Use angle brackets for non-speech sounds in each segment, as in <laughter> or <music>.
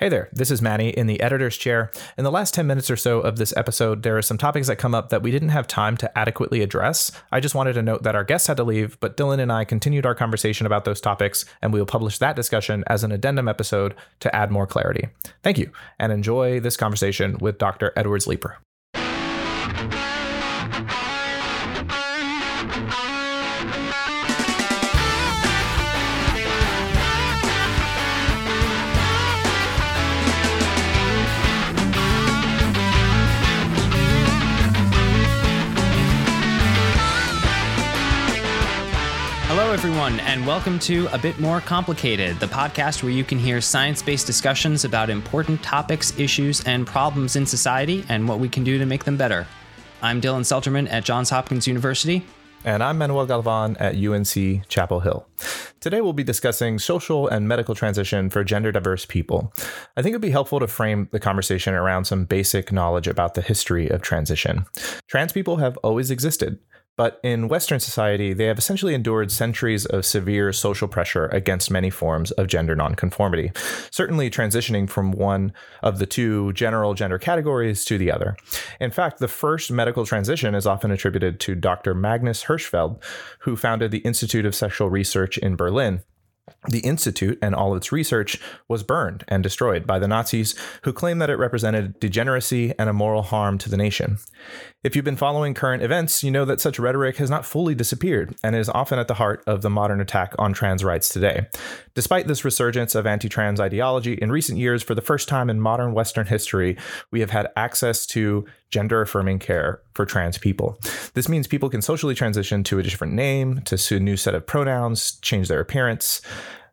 Hey there, this is Manny in the editor's chair. In the last 10 minutes or so of this episode, there are some topics that come up that we didn't have time to adequately address. I just wanted to note that our guests had to leave, but Dylan and I continued our conversation about those topics, and we will publish that discussion as an addendum episode to add more clarity. Thank you, and enjoy this conversation with Dr. Edwards Leeper. Welcome to A Bit More Complicated, the podcast where you can hear science based discussions about important topics, issues, and problems in society and what we can do to make them better. I'm Dylan Selterman at Johns Hopkins University. And I'm Manuel Galvan at UNC Chapel Hill. Today we'll be discussing social and medical transition for gender diverse people. I think it'd be helpful to frame the conversation around some basic knowledge about the history of transition. Trans people have always existed. But in Western society, they have essentially endured centuries of severe social pressure against many forms of gender nonconformity, certainly transitioning from one of the two general gender categories to the other. In fact, the first medical transition is often attributed to Dr. Magnus Hirschfeld, who founded the Institute of Sexual Research in Berlin the Institute and all its research was burned and destroyed by the Nazis, who claimed that it represented degeneracy and a moral harm to the nation. If you've been following current events, you know that such rhetoric has not fully disappeared and is often at the heart of the modern attack on trans rights today. Despite this resurgence of anti trans ideology, in recent years, for the first time in modern Western history, we have had access to gender affirming care for trans people. This means people can socially transition to a different name, to a new set of pronouns, change their appearance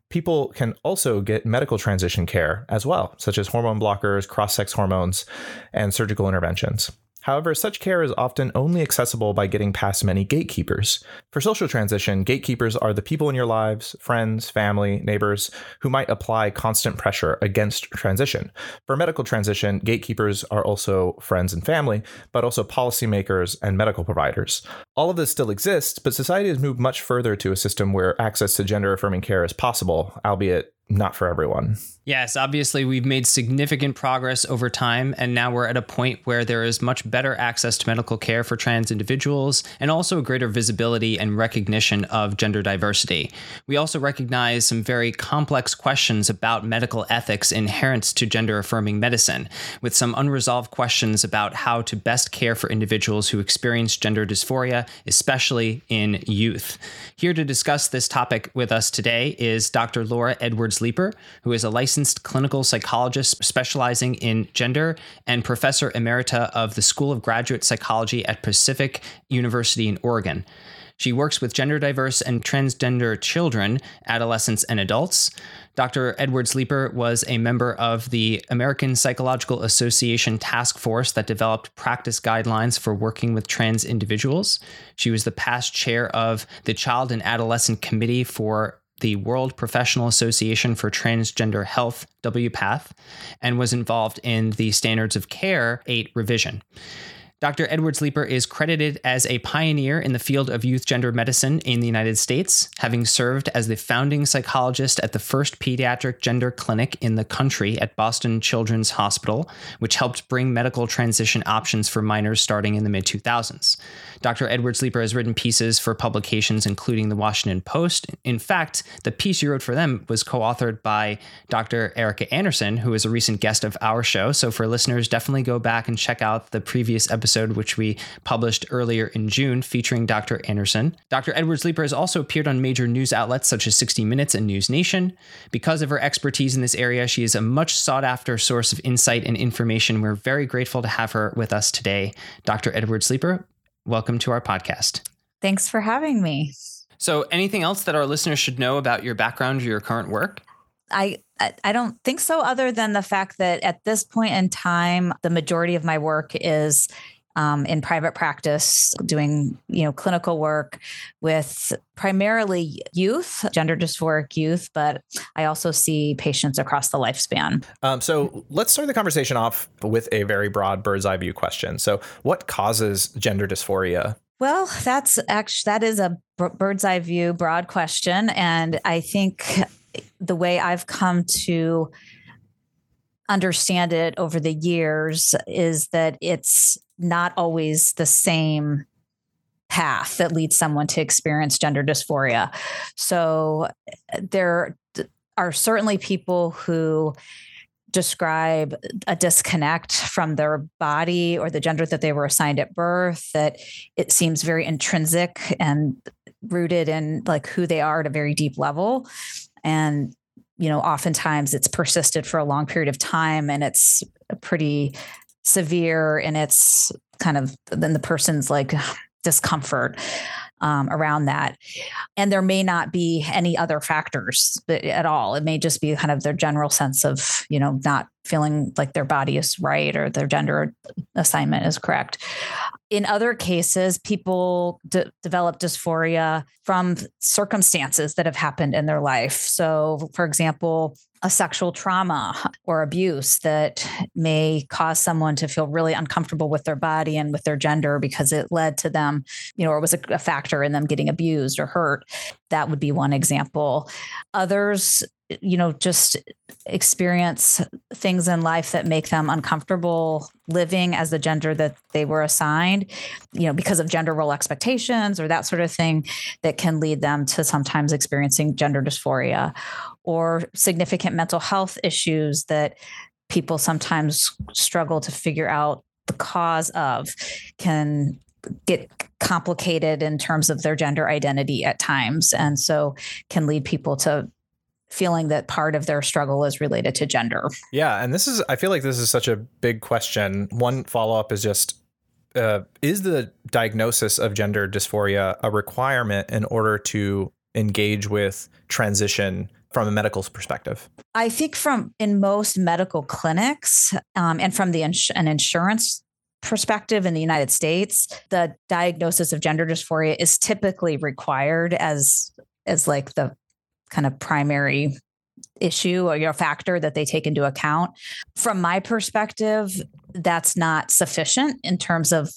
people can also get medical transition care as well, such as hormone blockers, cross sex hormones, and surgical interventions. However, such care is often only accessible by getting past many gatekeepers. For social transition, gatekeepers are the people in your lives, friends, family, neighbors, who might apply constant pressure against transition. For medical transition, gatekeepers are also friends and family, but also policymakers and medical providers. All of this still exists, but society has moved much further to a system where access to gender affirming care is possible, albeit not for everyone. Yes, obviously, we've made significant progress over time, and now we're at a point where there is much better access to medical care for trans individuals and also a greater visibility and recognition of gender diversity. We also recognize some very complex questions about medical ethics inherent to gender affirming medicine, with some unresolved questions about how to best care for individuals who experience gender dysphoria, especially in youth. Here to discuss this topic with us today is Dr. Laura Edwards Leeper, who is a licensed clinical psychologist specializing in gender and professor emerita of the School of Graduate Psychology at Pacific University in Oregon. She works with gender diverse and transgender children, adolescents, and adults. Dr. Edwards Leeper was a member of the American Psychological Association task force that developed practice guidelines for working with trans individuals. She was the past chair of the Child and Adolescent Committee for the World Professional Association for Transgender Health, WPATH, and was involved in the Standards of Care 8 revision. Dr. Edwards Leeper is credited as a pioneer in the field of youth gender medicine in the United States, having served as the founding psychologist at the first pediatric gender clinic in the country at Boston Children's Hospital, which helped bring medical transition options for minors starting in the mid 2000s. Dr. Edwards Leeper has written pieces for publications including the Washington Post. In fact, the piece you wrote for them was co authored by Dr. Erica Anderson, who is a recent guest of our show. So for listeners, definitely go back and check out the previous episode episode, which we published earlier in June, featuring Dr. Anderson. Dr. Edwards Leeper has also appeared on major news outlets such as 60 Minutes and News Nation. Because of her expertise in this area, she is a much sought after source of insight and information. We're very grateful to have her with us today. Dr. Edwards Leeper, welcome to our podcast. Thanks for having me. So, anything else that our listeners should know about your background or your current work? I I don't think so, other than the fact that at this point in time, the majority of my work is um, in private practice, doing you know clinical work with primarily youth, gender dysphoric youth, but I also see patients across the lifespan. Um, so let's start the conversation off with a very broad bird's eye view question. So, what causes gender dysphoria? Well, that's actually that is a bird's eye view, broad question, and I think the way I've come to understand it over the years is that it's not always the same path that leads someone to experience gender dysphoria. So there are certainly people who describe a disconnect from their body or the gender that they were assigned at birth that it seems very intrinsic and rooted in like who they are at a very deep level and you know oftentimes it's persisted for a long period of time and it's pretty severe and it's kind of then the person's like <sighs> discomfort um, around that. And there may not be any other factors at all. It may just be kind of their general sense of, you know, not feeling like their body is right or their gender assignment is correct. In other cases, people de- develop dysphoria from circumstances that have happened in their life. So, for example, a sexual trauma or abuse that may cause someone to feel really uncomfortable with their body and with their gender because it led to them, you know, or was a factor in them getting abused or hurt. That would be one example. Others you know just experience things in life that make them uncomfortable living as the gender that they were assigned you know because of gender role expectations or that sort of thing that can lead them to sometimes experiencing gender dysphoria or significant mental health issues that people sometimes struggle to figure out the cause of can get complicated in terms of their gender identity at times and so can lead people to feeling that part of their struggle is related to gender. Yeah, and this is I feel like this is such a big question. One follow up is just uh, is the diagnosis of gender dysphoria a requirement in order to engage with transition from a medical perspective? I think from in most medical clinics um, and from the ins- an insurance perspective in the United States, the diagnosis of gender dysphoria is typically required as as like the kind of primary issue or your factor that they take into account. From my perspective, that's not sufficient in terms of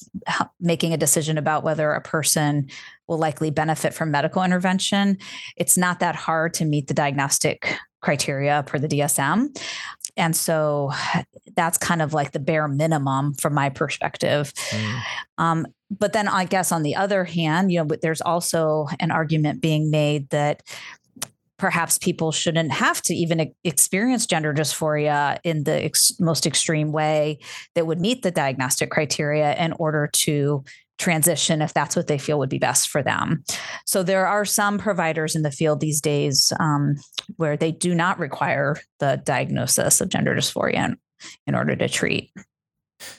making a decision about whether a person will likely benefit from medical intervention. It's not that hard to meet the diagnostic criteria per the DSM. And so that's kind of like the bare minimum from my perspective. Mm. Um, but then I guess on the other hand, you know, there's also an argument being made that perhaps people shouldn't have to even experience gender dysphoria in the ex- most extreme way that would meet the diagnostic criteria in order to transition if that's what they feel would be best for them. So there are some providers in the field these days um, where they do not require the diagnosis of gender dysphoria in, in order to treat.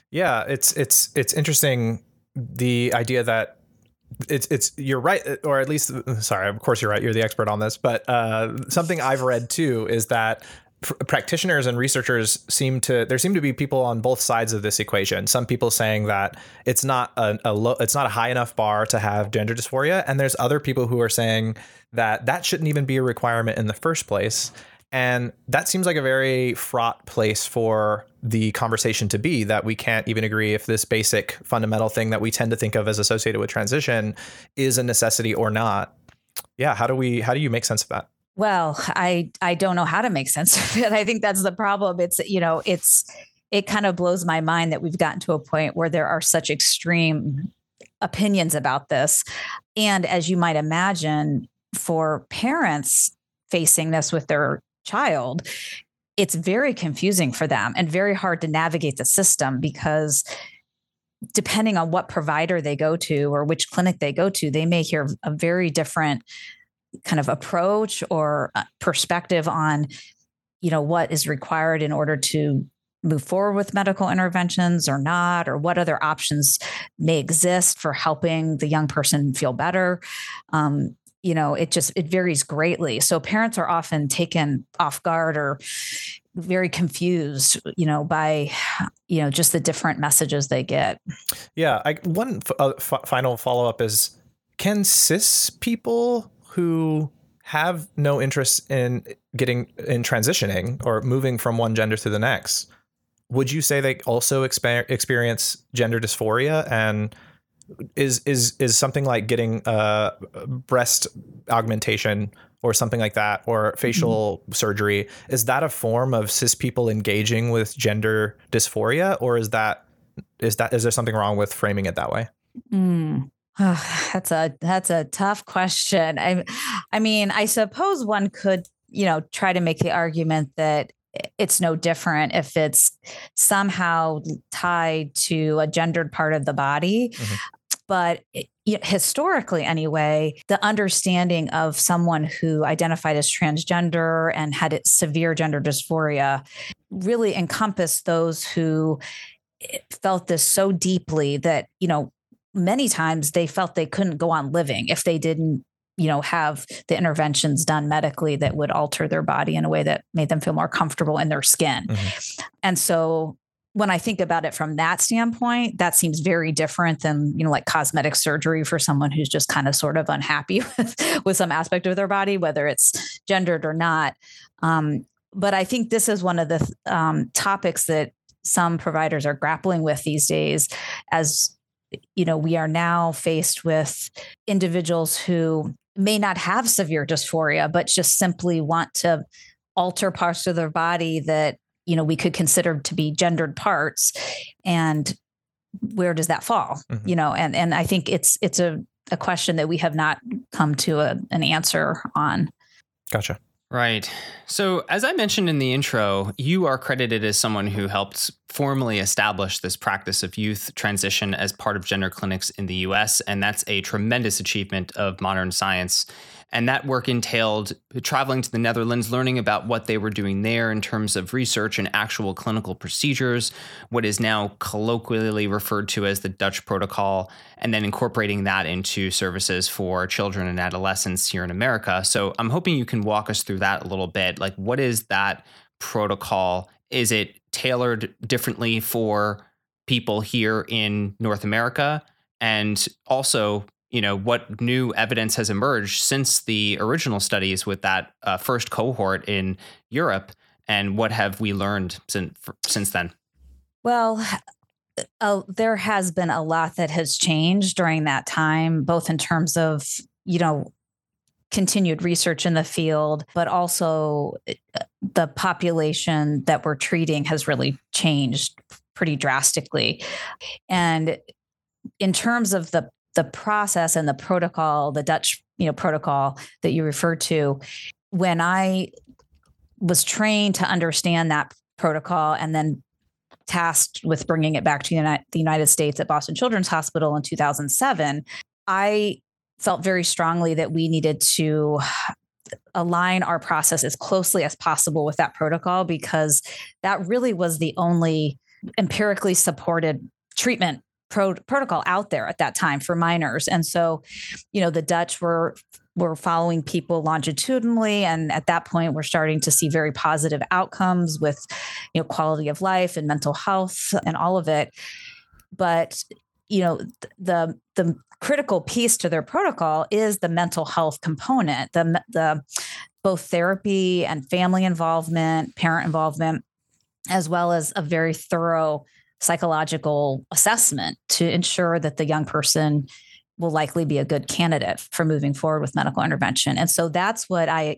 Yeah, it's it's it's interesting the idea that it's it's you're right or at least sorry of course you're right you're the expert on this but uh, something i've read too is that pr- practitioners and researchers seem to there seem to be people on both sides of this equation. Some people saying that it's not a, a low it's not a high enough bar to have gender dysphoria and there's other people who are saying that that shouldn't even be a requirement in the first place. And that seems like a very fraught place for the conversation to be that we can't even agree if this basic fundamental thing that we tend to think of as associated with transition is a necessity or not. Yeah, how do we how do you make sense of that? Well, I I don't know how to make sense <laughs> of it. I think that's the problem. It's you know, it's it kind of blows my mind that we've gotten to a point where there are such extreme opinions about this. And as you might imagine, for parents facing this with their child, it's very confusing for them and very hard to navigate the system because depending on what provider they go to or which clinic they go to, they may hear a very different kind of approach or uh, perspective on you know what is required in order to move forward with medical interventions or not or what other options may exist for helping the young person feel better. Um, you know it just it varies greatly. So parents are often taken off guard or very confused you know by you know just the different messages they get. Yeah I, one f- uh, f- final follow-up is can cis people who have no interest in getting in transitioning or moving from one gender to the next would you say they also exper- experience gender dysphoria and is is is something like getting a breast augmentation or something like that, or facial mm-hmm. surgery, is that a form of cis people engaging with gender dysphoria, or is that is that is there something wrong with framing it that way? Mm. Oh, that's a that's a tough question. I I mean, I suppose one could, you know, try to make the argument that it's no different if it's somehow tied to a gendered part of the body. Mm-hmm. But historically, anyway, the understanding of someone who identified as transgender and had severe gender dysphoria really encompassed those who eh, felt this so deeply that, you know, many times they felt they couldn't go on living if they didn't you know have the interventions done medically that would alter their body in a way that made them feel more comfortable in their skin mm-hmm. and so when I think about it from that standpoint, that seems very different than, you know, like cosmetic surgery for someone who's just kind of sort of unhappy <laughs> with, with some aspect of their body, whether it's gendered or not. Um, but I think this is one of the um, topics that some providers are grappling with these days as you know we are now faced with individuals who may not have severe dysphoria but just simply want to alter parts of their body that you know we could consider to be gendered parts and where does that fall mm-hmm. you know and and i think it's it's a, a question that we have not come to a, an answer on gotcha Right. So, as I mentioned in the intro, you are credited as someone who helped formally establish this practice of youth transition as part of gender clinics in the US. And that's a tremendous achievement of modern science. And that work entailed traveling to the Netherlands, learning about what they were doing there in terms of research and actual clinical procedures, what is now colloquially referred to as the Dutch protocol, and then incorporating that into services for children and adolescents here in America. So I'm hoping you can walk us through that a little bit. Like, what is that protocol? Is it tailored differently for people here in North America? And also, you know what new evidence has emerged since the original studies with that uh, first cohort in Europe, and what have we learned since since then? Well, uh, there has been a lot that has changed during that time, both in terms of you know continued research in the field, but also uh, the population that we're treating has really changed pretty drastically. And in terms of the the process and the protocol, the Dutch, you know, protocol that you referred to, when I was trained to understand that protocol and then tasked with bringing it back to the United States at Boston Children's Hospital in 2007, I felt very strongly that we needed to align our process as closely as possible with that protocol because that really was the only empirically supported treatment pro- protocol out there at that time for minors. And so, you know, the Dutch were were following people longitudinally and at that point we're starting to see very positive outcomes with you know quality of life and mental health and all of it but you know the the critical piece to their protocol is the mental health component the the both therapy and family involvement parent involvement as well as a very thorough psychological assessment to ensure that the young person will likely be a good candidate for moving forward with medical intervention. And so that's what I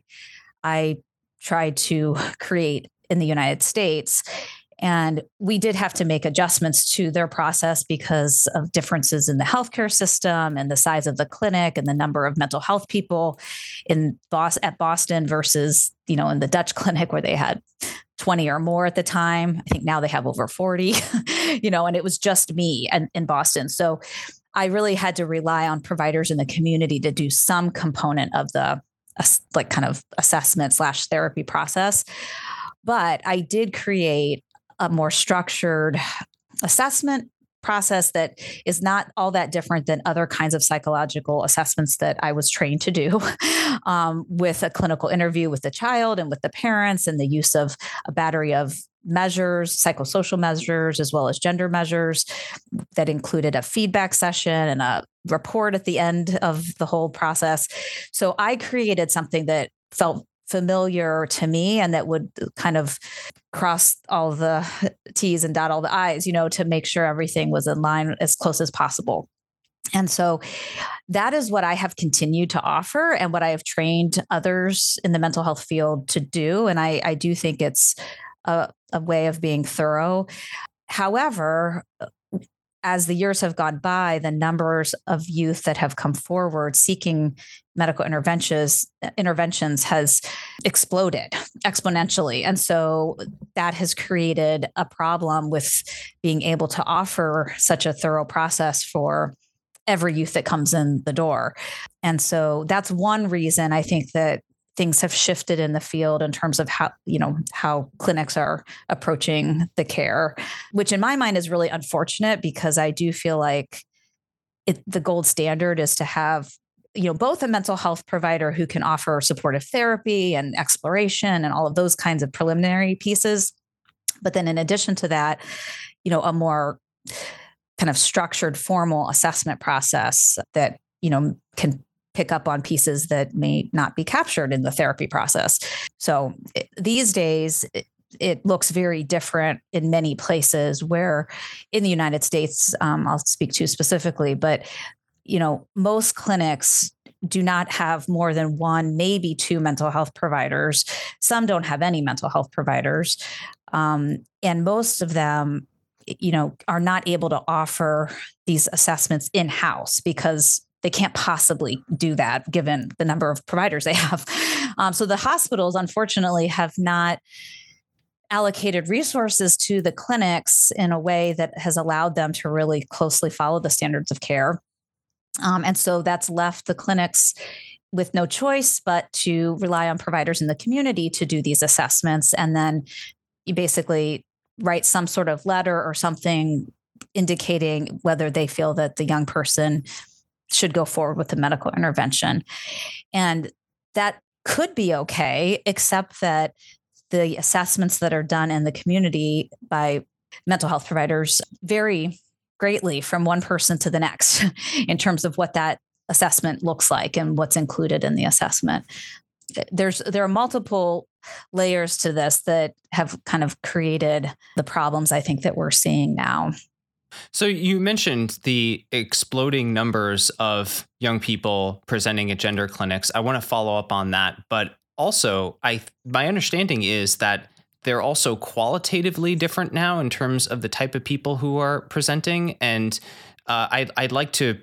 I tried to <laughs> create in the United States. And we did have to make adjustments to their process because of differences in the healthcare system and the size of the clinic and the number of mental health people in at Boston versus, you know, in the Dutch <laughs> clinic where they had 20 or more at the time. I think now they have over 40, <laughs> you know, and it was just me and in Boston. So I really had to rely on providers in the community to do some component of the like kind of assessment slash therapy process. But I did create a more structured assessment process that is not all that different than other kinds of psychological assessments that I was trained to do <laughs> um, with a clinical interview with the child and with the parents and the use of a battery of measures, psychosocial measures, as well as gender measures that included a feedback session and a report at the end of the whole process. So I created something that felt familiar to me and that would kind of cross all the T's and dot all the I's, you know, to make sure everything was in line as close as possible. And so that is what I have continued to offer and what I have trained others in the mental health field to do. And I, I do think it's a, a way of being thorough. However, as the years have gone by, the numbers of youth that have come forward seeking medical interventions interventions has exploded exponentially. And so that has created a problem with being able to offer such a thorough process for every youth that comes in the door. And so that's one reason I think that things have shifted in the field in terms of how you know how clinics are approaching the care which in my mind is really unfortunate because i do feel like it, the gold standard is to have you know both a mental health provider who can offer supportive therapy and exploration and all of those kinds of preliminary pieces. But then in addition to that you know a more kind of structured formal assessment process that you know can pick up on pieces that may not be captured in the therapy process. So these days, it, it, looks very different in many places where in the United States, um, I'll speak to specifically, but you know, most clinics do not have more than one, maybe two mental health providers. Some don't have any mental health providers. Um, and most of them, you know, are not able to offer these assessments in house because they can't possibly do that given the number of providers they <laughs> have. Um, so the hospitals, unfortunately, have not allocated resources to the clinics in a way that has allowed them to really closely follow the standards of care. Um, and so that's left the clinics with no choice but to rely on providers in the community to do these assessments. And then you basically write some sort of letter or something indicating whether they feel that the young person should go forward with the medical intervention. And that could be okay, except that the assessments that are done in the community by mental health providers vary greatly from one person to the next <laughs> in terms of what that assessment looks like and what's included in the assessment. There's there are multiple layers to this that have kind of created the problems I think that we're seeing now. So you mentioned the exploding numbers of young people presenting at gender clinics. I want to follow up on that, but also I my understanding is that they're also qualitatively different now in terms of the type of people who are presenting and uh, I'd, I'd like to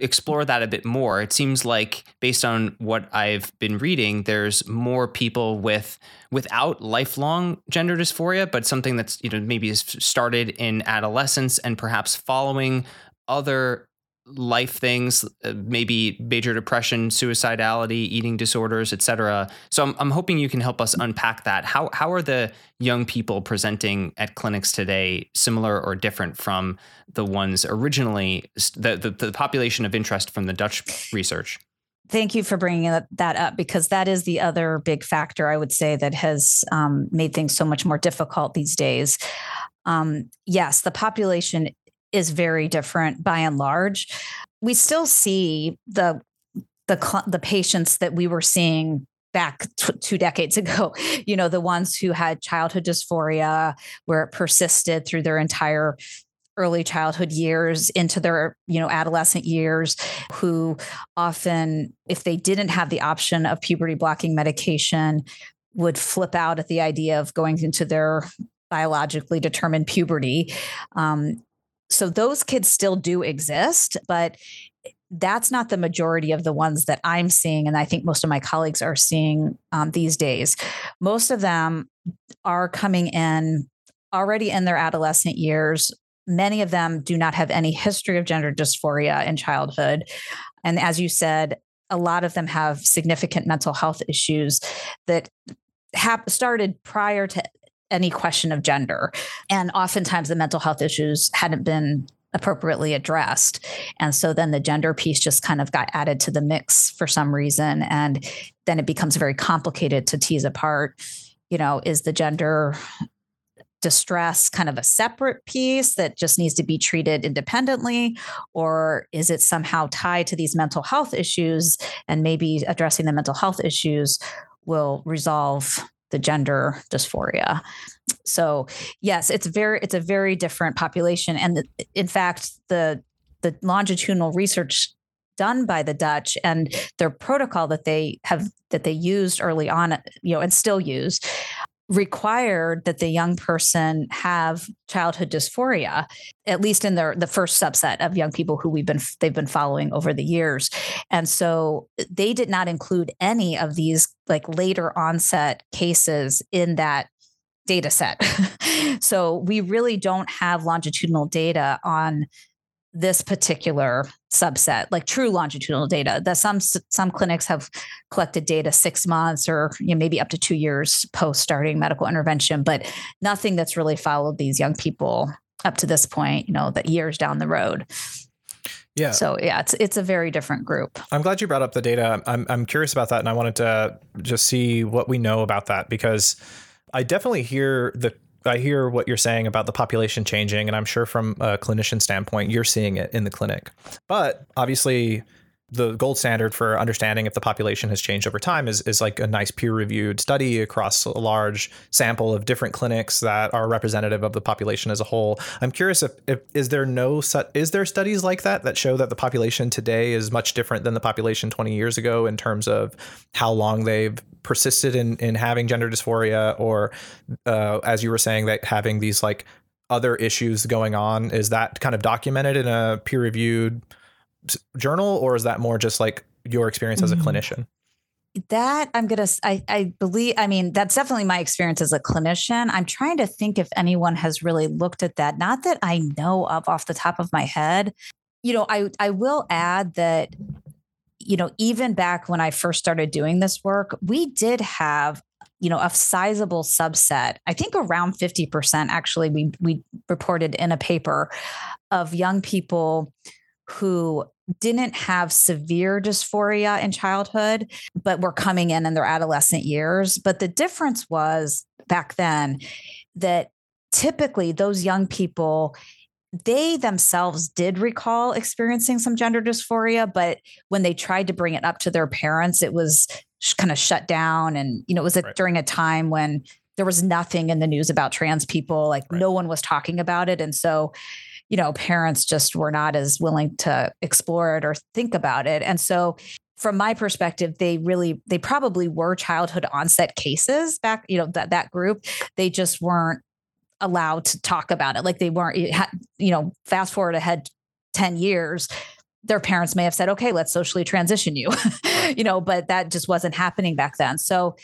explore that a bit more. It seems like based on what I've been reading, there's more people with without lifelong gender dysphoria, but something that's you know maybe started in adolescence and perhaps following other life things, uh, maybe major depression, suicidality, eating disorders, etc. So I'm, I'm hoping you can help us unpack that. How how are the young people presenting at clinics today similar or different from the ones originally the the, the population of interest from the Dutch research? Thank you for bringing that up because that is the other big factor I would say that has um, made things so much more difficult these days. Um, yes, the population is very different by and large. We still see the the the patients that we were seeing back t- two decades <laughs> ago you know the ones who had childhood dysphoria where it persisted through their entire early childhood years into their you know adolescent years who often if they didn't have the option of puberty blocking medication would flip out at the idea of going into their biologically determined puberty um, so those kids still do exist, but that's not the majority of the ones that I'm seeing. And I think most of my colleagues are seeing um, these days. Most of them are coming in already in their adolescent years. Many of them do not have any history of gender dysphoria in childhood. And as you said, a lot of them have significant mental health issues that have started prior to any question of gender. And oftentimes the mental health issues hadn't been appropriately addressed. And so then the gender piece just kind of got added to the mix for some reason. And then it becomes very complicated to tease apart, you know, is the gender distress kind of a separate piece that just needs to be treated independently or is it somehow tied to these mental health issues and maybe addressing the mental health issues will resolve the gender dysphoria. So yes, it's very it's a very different population, and in fact, the the longitudinal research done by the Dutch and their protocol that they have that they used early on, you know, and still use required that the young person have childhood dysphoria at least in their the first subset of young people who we've been they've been following over the years. And so they did not include any of these like later onset cases in that data set. <laughs> So we really don't have longitudinal data on this particular subset like true longitudinal data that some some clinics have collected data six months or you know, maybe up to two years post starting medical intervention but nothing that's really followed these young people up to this point you know that years down the road yeah. So yeah, it's it's a very different group. I'm glad you brought up the data. I'm I'm curious about that, and I wanted to just see what we know about that because I definitely hear the I hear what you're saying about the population changing, and I'm sure from a clinician standpoint, you're seeing it in the clinic. But obviously, the gold standard for understanding if the population has changed over time is, is like a nice peer reviewed study across a large sample of different clinics that are representative of the population as a whole. I'm curious if, if is there no is there studies like that that show that the population today is much different than the population 20 years ago in terms of how long they've persisted in in having gender dysphoria or uh, as you were saying that having these like other issues going on is that kind of documented in a peer reviewed journal or is that more just like your experience as a mm-hmm. clinician? That i'm gonna I, I believe i mean that's definitely my experience as a clinician. I'm trying to think if anyone has really looked at that. Not that i know of off the top of my head. You know i i will add that you know even back when i first started doing this work we did have you know a sizable subset i think around 50% actually we we reported in a paper of young people who didn't have severe dysphoria in childhood, but were coming in in their adolescent years. But the difference was back then that typically those young people they themselves did recall experiencing some gender dysphoria but when they tried to bring it up to their parents it was kind of shut down and you know it was a, right. during a time when there was nothing in the news about trans people like right. no one was talking about it and so you know, parents just were not as willing to explore it or think about it. And so from my perspective, they really, they probably were childhood onset cases back, you know, that, that group. They just weren't allowed to talk about it. Like they weren't, you know, fast forward ahead 10 years, their parents may have said, okay, let's socially transition you, <laughs> you know, but that just wasn't happening back then. So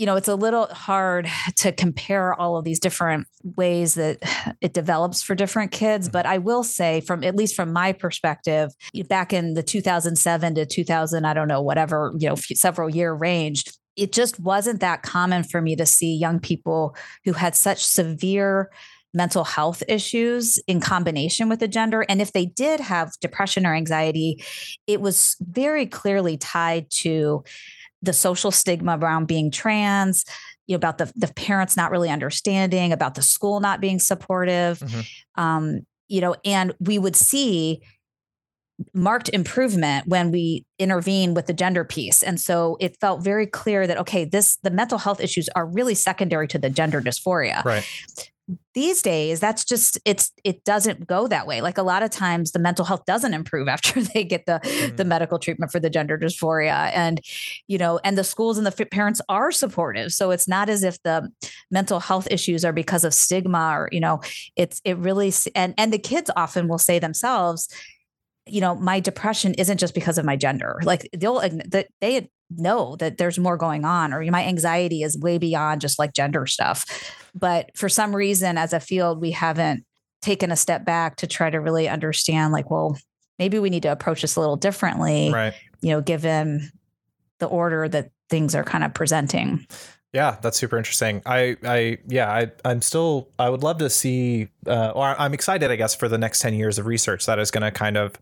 you know, it's a little hard <laughs> to compare all of these different ways that <sighs> it develops for different kids. Mm-hmm. But I will say, from at least from my perspective, back in the 2007 to 2000, I don't know, whatever, you know, several year range, it just wasn't that common for me to see young people who had such severe mental health issues in combination with the gender. And if they did have depression or anxiety, it was very clearly tied to the social stigma around being trans, you know, about the the parents not really understanding, about the school not being supportive, mm-hmm. um, you know, and we would see marked improvement when we intervene with the gender piece. And so it felt very clear that okay this the mental health issues are really secondary to the gender dysphoria. Right these days that's just it's it doesn't go that way. Like a lot of times the mental health doesn't improve <laughs> after they get the mm. the medical treatment for the gender dysphoria. And you know and the schools and the parents are supportive. So it's not as if the mental health issues are because of stigma or you know it's it really and and the kids often will say themselves you know my depression isn't just because of my gender. Like they'll they know that there's more going on or my anxiety is way beyond just like gender stuff. But for some reason as a field we haven't taken a step back to try to really understand like well maybe we need to approach this a little differently right. you know given the order that things are kind of presenting. Yeah, that's super interesting. I, I, yeah, I, I'm still, I would love to see, uh, or I'm excited, I guess, for the next 10 years of research that is going to kind of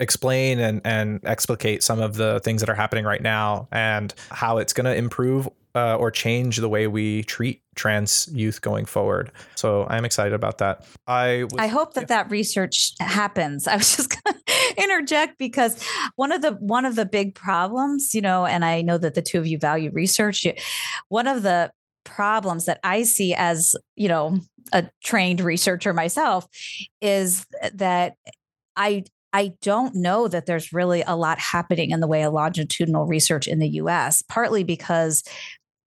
explain and, and explicate some of the things that are happening right now and how it's going to improve uh, or change the way we treat trans youth going forward. So I'm excited about that. I was, I hope that yeah. that research happens. <laughs> I was just going to interject because one of the one of the big problems, you know, and I know that the two of you value research. One of the problems that I see as, you know, a trained researcher myself is that I I don't know that there's really a lot happening in the way of longitudinal research in the US, partly because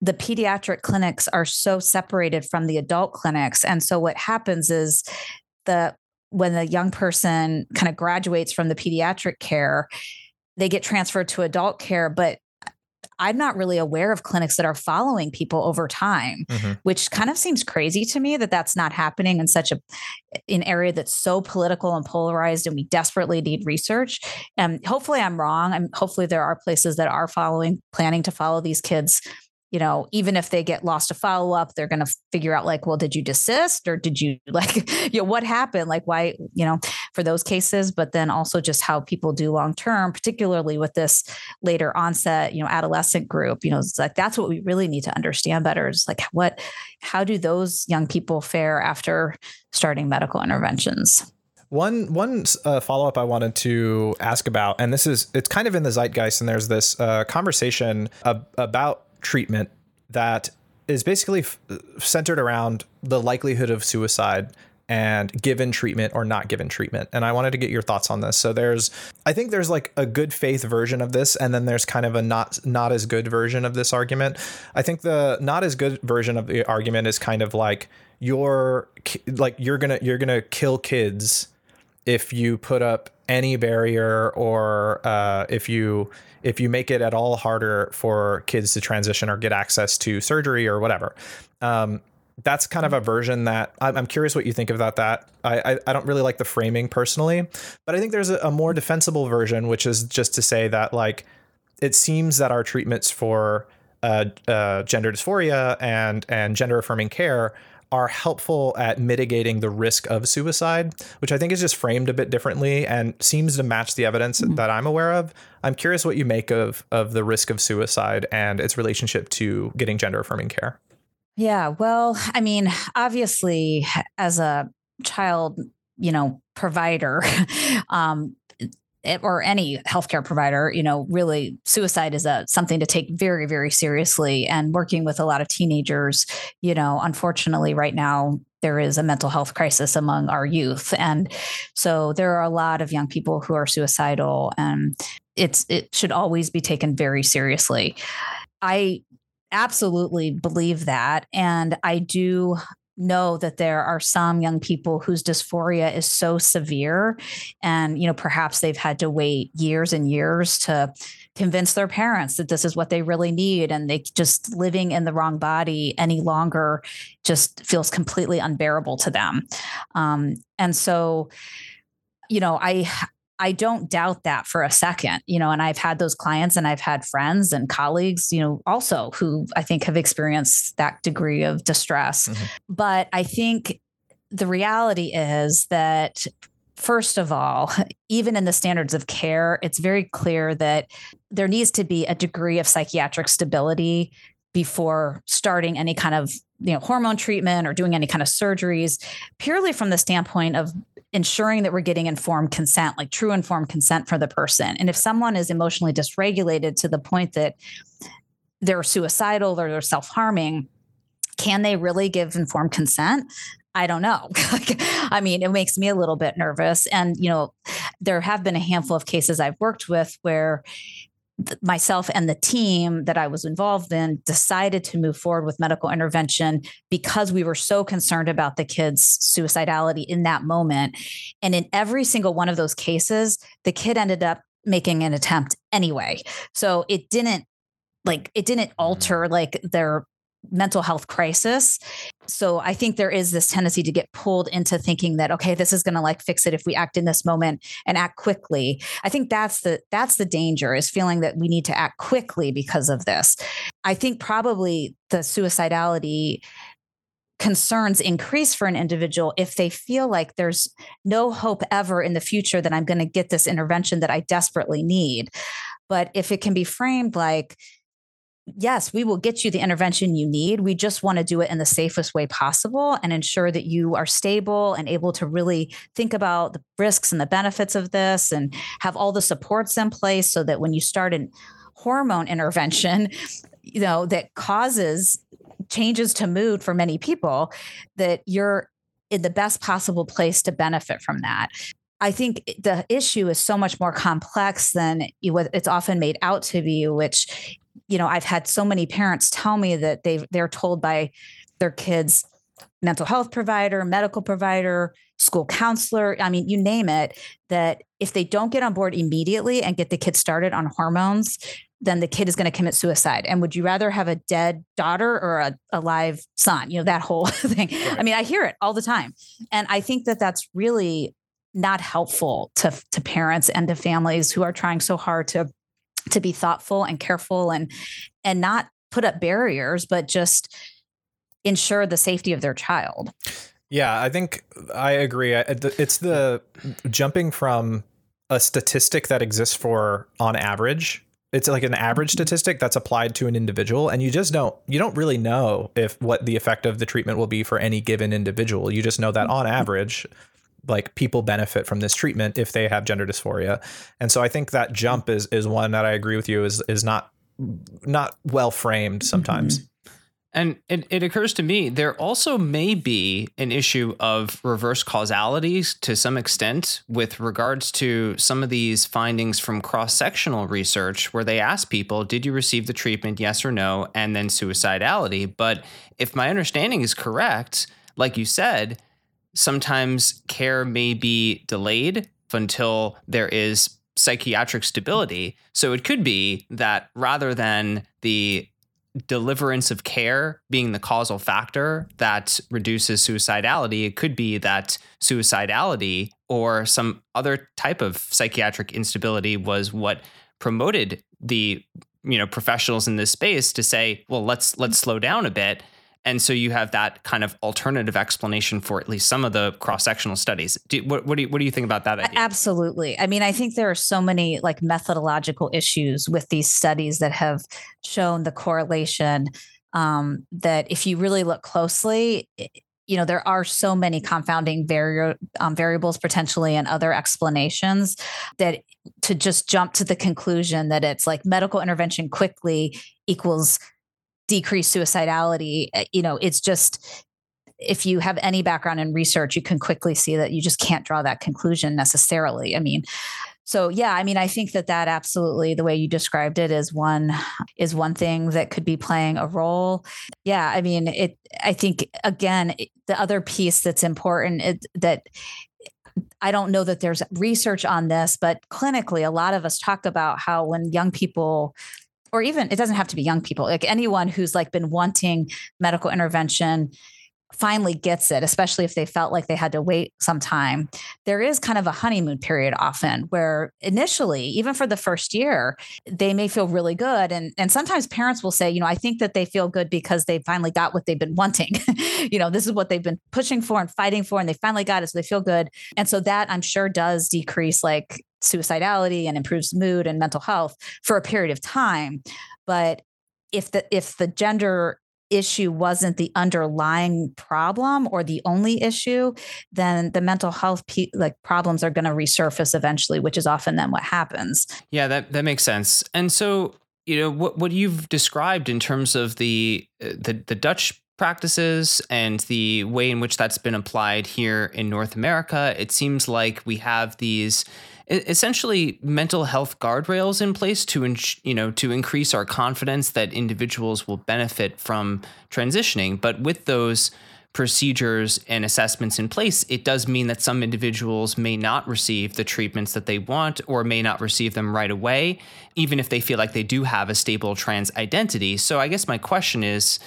the pediatric clinics are so separated from the adult clinics. And so what happens is the when the young person kind of graduates from the pediatric care, they get transferred to adult care, but I'm not really aware of clinics that are following people over time, mm-hmm. which kind of seems crazy to me that that's not happening in such a an area that's so political and polarized, and we desperately need research. And hopefully, I'm wrong. I'm hopefully there are places that are following, planning to follow these kids you know, even if they get lost to follow up, they're going to figure out like, well, did you desist or did you <laughs> like, you know, what happened? Like, why, you know, for those cases, but then also just how people do long term, particularly with this later onset, you know, adolescent group, you know, it's like that's what we really need to understand better is like what, how do those young people fare after starting medical interventions? One one uh, follow up I wanted to ask about, and this is it's kind of in the zeitgeist, and there's this uh, conversation ab- about treatment that is basically f- centered around the likelihood of suicide and given treatment or not given treatment. And I wanted to get your thoughts on this. So there's I think there's like a good faith version of this and then there's kind of a not not as good version of this argument. I think the not as good version of the argument is kind of like you're like you're going to you're going to kill kids if you put up any barrier or uh, if you if you make it at all harder for kids to transition or get access to surgery or whatever. Um, that's kind of a version that I'm curious what you think about that. I, I, I don't really like the framing personally, but I think there's a, a more defensible version, which is just to say that like it seems that our treatments for uh, uh, gender dysphoria and and gender affirming care are helpful at mitigating the risk of suicide, which I think is just framed a bit differently and seems to match the evidence mm-hmm. that I'm aware of. I'm curious what you make of of the risk of suicide and its relationship to getting gender affirming care. Yeah, well, I mean, obviously as a child, you know, provider, <laughs> um, or any healthcare provider, you know, really suicide is a something to take very, very seriously. And working with a lot of teenagers, you know, unfortunately, right now there is a mental health crisis among our youth, and so there are a lot of young people who are suicidal, and it's it should always be taken very seriously. I absolutely believe that, and I do know that there are some young people whose dysphoria is so severe and you know perhaps they've had to wait years and years to convince their parents that this is what they really need and they just living in the wrong body any longer just feels completely unbearable to them. Um, and so you know i I don't doubt that for a second, you know, and I've had those clients and I've had friends and colleagues, you know, also who I think have experienced that degree of distress. Mm-hmm. But I think the reality is that first of all, <laughs> even in the standards of care, it's very clear that there needs to be a degree of psychiatric stability before starting any kind of you know hormone treatment or doing any kind of surgeries purely from the standpoint of ensuring that we're getting informed consent, like true informed consent for the person. And if someone is emotionally dysregulated to the point that they're suicidal or they're self harming, can they really give informed consent? I don't know. <laughs> I mean, it makes me a little bit nervous. And, you know, there have been a handful of cases I've worked with where myself and the team that I was involved in decided to move forward with medical intervention because we were so concerned about the kids' suicidality in that moment. And in every single one of those cases, the kid ended up making an attempt anyway. So it didn't like it didn't mm. alter like their mental health crisis. So I think there is this tendency to get pulled into thinking that okay, this is going to like fix it if we act in this moment and act quickly. I think that's the that's the danger is feeling that we need to act quickly because of this. I think probably the suicidality concerns increase for an individual if they feel like there's no hope ever in the future that I'm going to get this intervention that I desperately need. But if it can be framed like yes, we will get you the intervention you need. We just want to do it in the safest way possible and ensure that you are stable and able to really think about the risks and the benefits of this and have all the supports in place so that when you start an hormone intervention, you know, that causes changes to mood for many people, that you're in the best possible place to benefit from that. I think the issue is so much more complex than it's often made out to be, which, you know, I've had so many parents tell me that they they're told by their kids mental health provider, medical provider, school counselor, I mean, you name it, that if they don't get on board immediately and get the kid started on hormones, then the kid is going to commit suicide. And would you rather have a dead daughter or a, a live son? You know, that whole <laughs> thing. Right. I mean, I hear it all the time. And I think that that's really not helpful to, to parents and to families who are trying so hard to to be thoughtful and careful and and not put up barriers, but just ensure the safety of their child. Yeah, I think I agree. It's the jumping from a statistic that exists for on average. It's like an average mm-hmm. statistic that's applied to an individual and you just don't you don't really know if what the effect of the treatment will be for any given individual. You just know that on mm-hmm. average like people benefit from this treatment if they have gender dysphoria. And so I think that jump is is one that I agree with you is is not not well framed sometimes. Mm-hmm. And it, it occurs to me there also may be an issue of reverse causalities to some extent with regards to some of these findings from cross sectional research where they ask people, did you receive the treatment, yes or no, and then suicidality. But if my understanding is correct, like you said, sometimes care may be delayed until there is psychiatric stability. So it could be that rather than the deliverance of care being the causal factor that reduces suicidality, it could be that suicidality or some other type of psychiatric instability was what promoted the you know professionals in this space to say, well, let's let's slow down a bit and so you have that kind of alternative explanation for at least some of the cross-sectional studies. Do, what, what, do you, what do you think about that idea? Absolutely. I mean, I think there are so many like methodological issues with these studies that have shown the correlation um, that if you really look closely, you know there are so many confounding vari- um, variables potentially and other explanations that to just jump to the conclusion that it's like medical intervention quickly equals decrease suicidality eh, you know it's just if you have any background in research you can quickly see that you just can't draw that conclusion necessarily i mean. So yeah i mean i think that that absolutely the way you described it is one is one thing that could be playing a role. Yeah i mean it i think again the other piece that's important is that I don't know that there's research on this, but clinically, a lot of us talk about how when young people or even it doesn't have to be young people, like anyone who's like been wanting medical intervention finally gets it, especially if they felt like they had to wait some time, there is kind of a honeymoon period often where initially, even for the first year, they may feel really good. And, and sometimes parents will say, you know, I think that they feel good because they finally got what they've been wanting. <laughs> you know, this is what they've been pushing for and fighting for, and they finally got it. So they feel good. And so that I'm sure does decrease like suicidality and improves mood and mental health for a period of time. But if the if the gender issue wasn't the underlying problem or the only issue, then the mental health pe- like problems are going to resurface eventually, which is often then what happens. Yeah, that that makes sense. And so, you know, what what you've described in terms of the uh, the the Dutch practices and the way in which that's been applied here in North America, it seems like we have these essentially mental health guardrails in place to you know to increase our confidence that individuals will benefit from transitioning. But with those procedures and assessments in place it does mean that some individuals may not receive the treatments that they want or may not receive them right away even if they feel like they do have a stable trans identity. So i guess my question is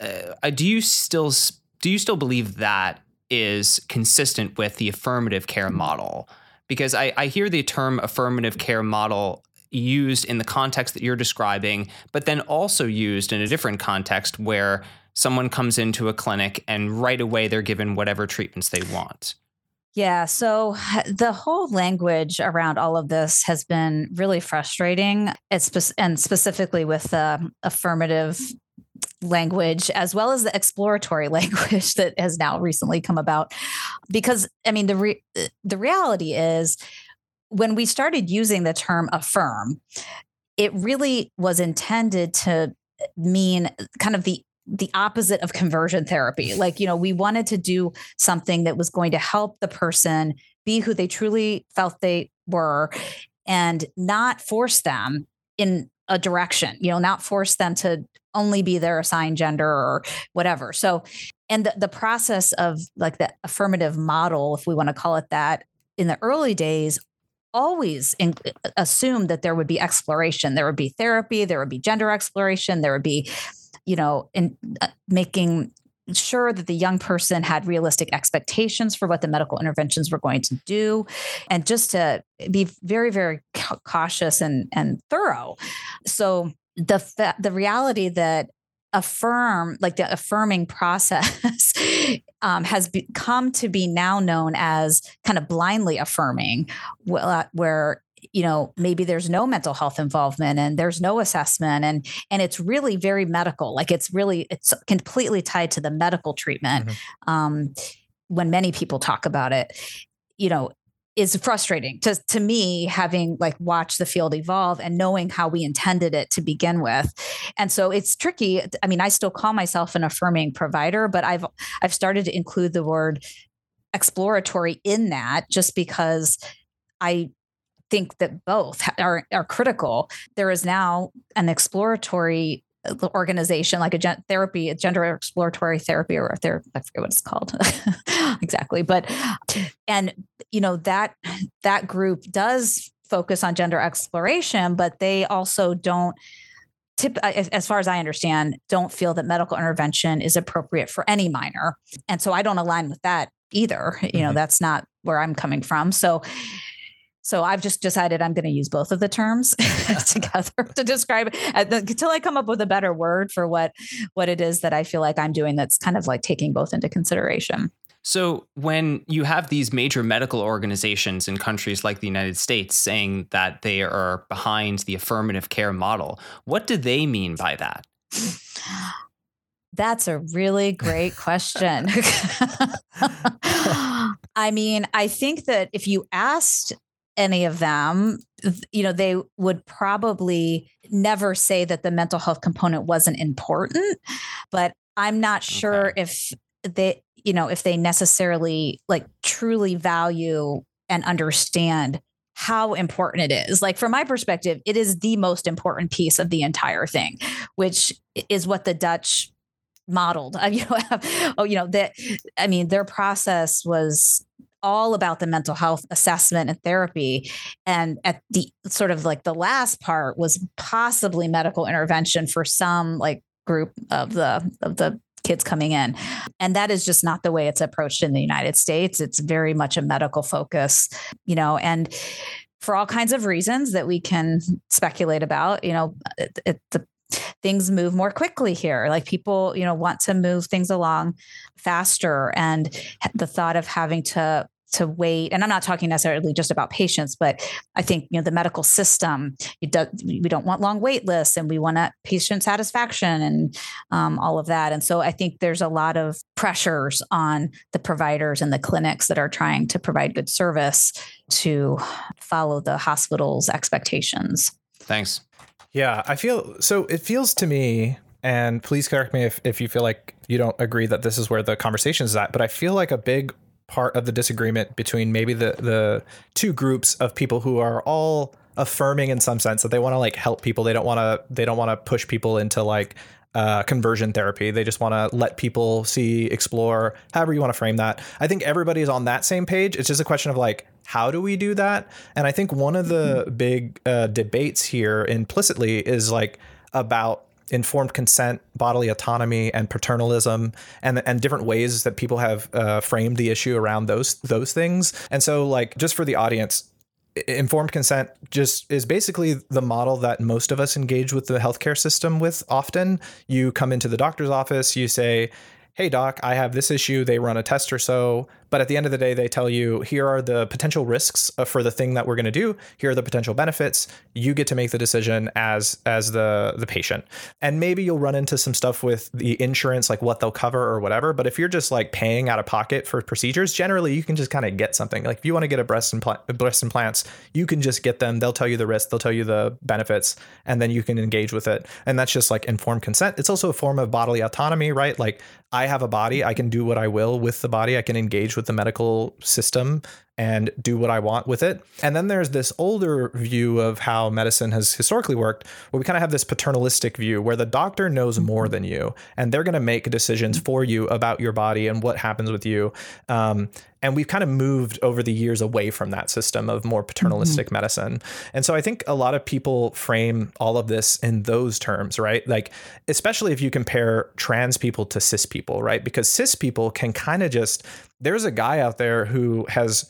uh, do you still do you still believe that is consistent with the affirmative care model because I, I hear the term affirmative care model used in the context that you're describing, but then also used in a different context where someone comes into a clinic and right away they're given whatever treatments they want. Yeah. So the whole language around all of this has been really frustrating, and specifically with the affirmative language as well as the exploratory <laughs> language that has now recently come about because i mean the re- the reality is when we started using the term affirm it really was intended to mean kind of the the opposite of conversion therapy. <laughs> Like, you know, we wanted to do something that was going to help the person be who they truly felt they were and not force them in a direction, you know, not force them to only be their assigned gender or whatever. So, and the, the process of like the affirmative model, if we want to call it that, in the early days always in, assumed that there would be exploration there would be therapy there would be gender exploration there would be you know in uh, making sure that the young person had realistic expectations for what the medical interventions were going to do. And just to be very very cautious and and thorough. So the fa- the reality that affirm like the affirming process <laughs> um, has come to be now known as kind of blindly affirming where you know maybe there's no mental health involvement and there's no assessment and and it's really very medical like it's really it's completely tied to the medical treatment mm-hmm. um, when many people talk about it you know is frustrating to to me having like watched the field evolve and knowing how we intended it to begin with and so it's tricky i mean i still call myself an affirming provider but i've i've started to include the word exploratory in that just because i think that both are, are critical. There is now an exploratory uh, organization like a gen- therapy, a gender exploratory therapy, or a therapy, I forget what it's called <laughs> exactly. But and you know that that group does focus on gender exploration, but they also don't tip as far as i understand don't feel that medical intervention is appropriate for any minor and so i don't align with that either you know mm-hmm. that's not where i'm coming from so so I've just decided I'm going to use both of the terms <laughs> together to describe uh, it until I come up with a better word for what what it is that I feel like I'm doing that's kind of like taking both into consideration. So, when you have these major medical organizations in countries like the United States saying that they are behind the affirmative care model, what do they mean by that? That's a really great question. <laughs> <laughs> I mean, I think that if you asked any of them, you know, they would probably never say that the mental health component wasn't important. But I'm not sure okay. if they, you know, if they necessarily like truly value and understand how important it is. Like from my perspective, it is the most important piece of the entire thing, which is what the Dutch modeled. Uh, <laughs> you know, oh, you know that. I mean, their process was all about the mental health assessment and therapy and at the sort of like the last part was possibly medical intervention for some like group of the of the kids coming in and that is just not the way it's approached in the United States it's very much a medical focus you know and for all kinds of reasons that we can speculate about you know it, it, the things move more quickly here. Like people you know want to move things along faster. And the thought of having to to wait and i'm not talking necessarily just about patients but i think you know the medical system do, we don't want long wait lists and we want patient satisfaction and um, all of that. And so i think there's a lot of pressures on the providers and the clinics that are trying to provide good service to follow the hospital's expectations. Thanks yeah, I feel so. It feels to me, and please correct me if, if you feel like you don't agree that this is where the conversation is at, but I feel like a big part of the disagreement between maybe the the two groups of people who are all affirming in some sense that they want to like help people. They don't want to they don't want to push people into like uh, conversion therapy. They just want to let people see, explore, however you want to frame that. I think everybody's on that same page. It's just a question of like, how do we do that? And I think one of the mm-hmm. big uh, debates here implicitly is like about informed consent, bodily autonomy, and paternalism, and and different ways that people have uh, framed the issue around those those things. And so, like, just for the audience, informed consent just is basically the model that most of us engage with the healthcare system with often. You come into the doctor's office, you say, hey doc i have this issue they run a test or so but at the end of the day they tell you here are the potential risks uh, for the thing that we're going to do. Here are the potential benefits. You get to make the decision as as the the patient. And maybe you'll run into some stuff with the insurance like what they'll cover or whatever. But if you're just like paying out of pocket for procedures generally you can just kind of get something. Like if you want to get a breast implant breast implants you can just get them. They'll tell you the risk they'll tell you the benefits and then you can engage with it. And that's just like informed consent. It's also a form of bodily autonomy right? Like I have a body. I can do what I will with the body. I can engage with the medical system and do what I want with it. And then there's this older view of how medicine has historically worked, where we kind of have this paternalistic view where the doctor knows more than you and they're going to make decisions for you about your body and what happens with you. Um, and we've kind of moved over the years away from that system of more paternalistic mm-hmm. medicine. And so I think a lot of people frame all of this in those terms, right? Like, especially if you compare trans people to cis people, right? Because cis people can kind of just, there's a guy out there who has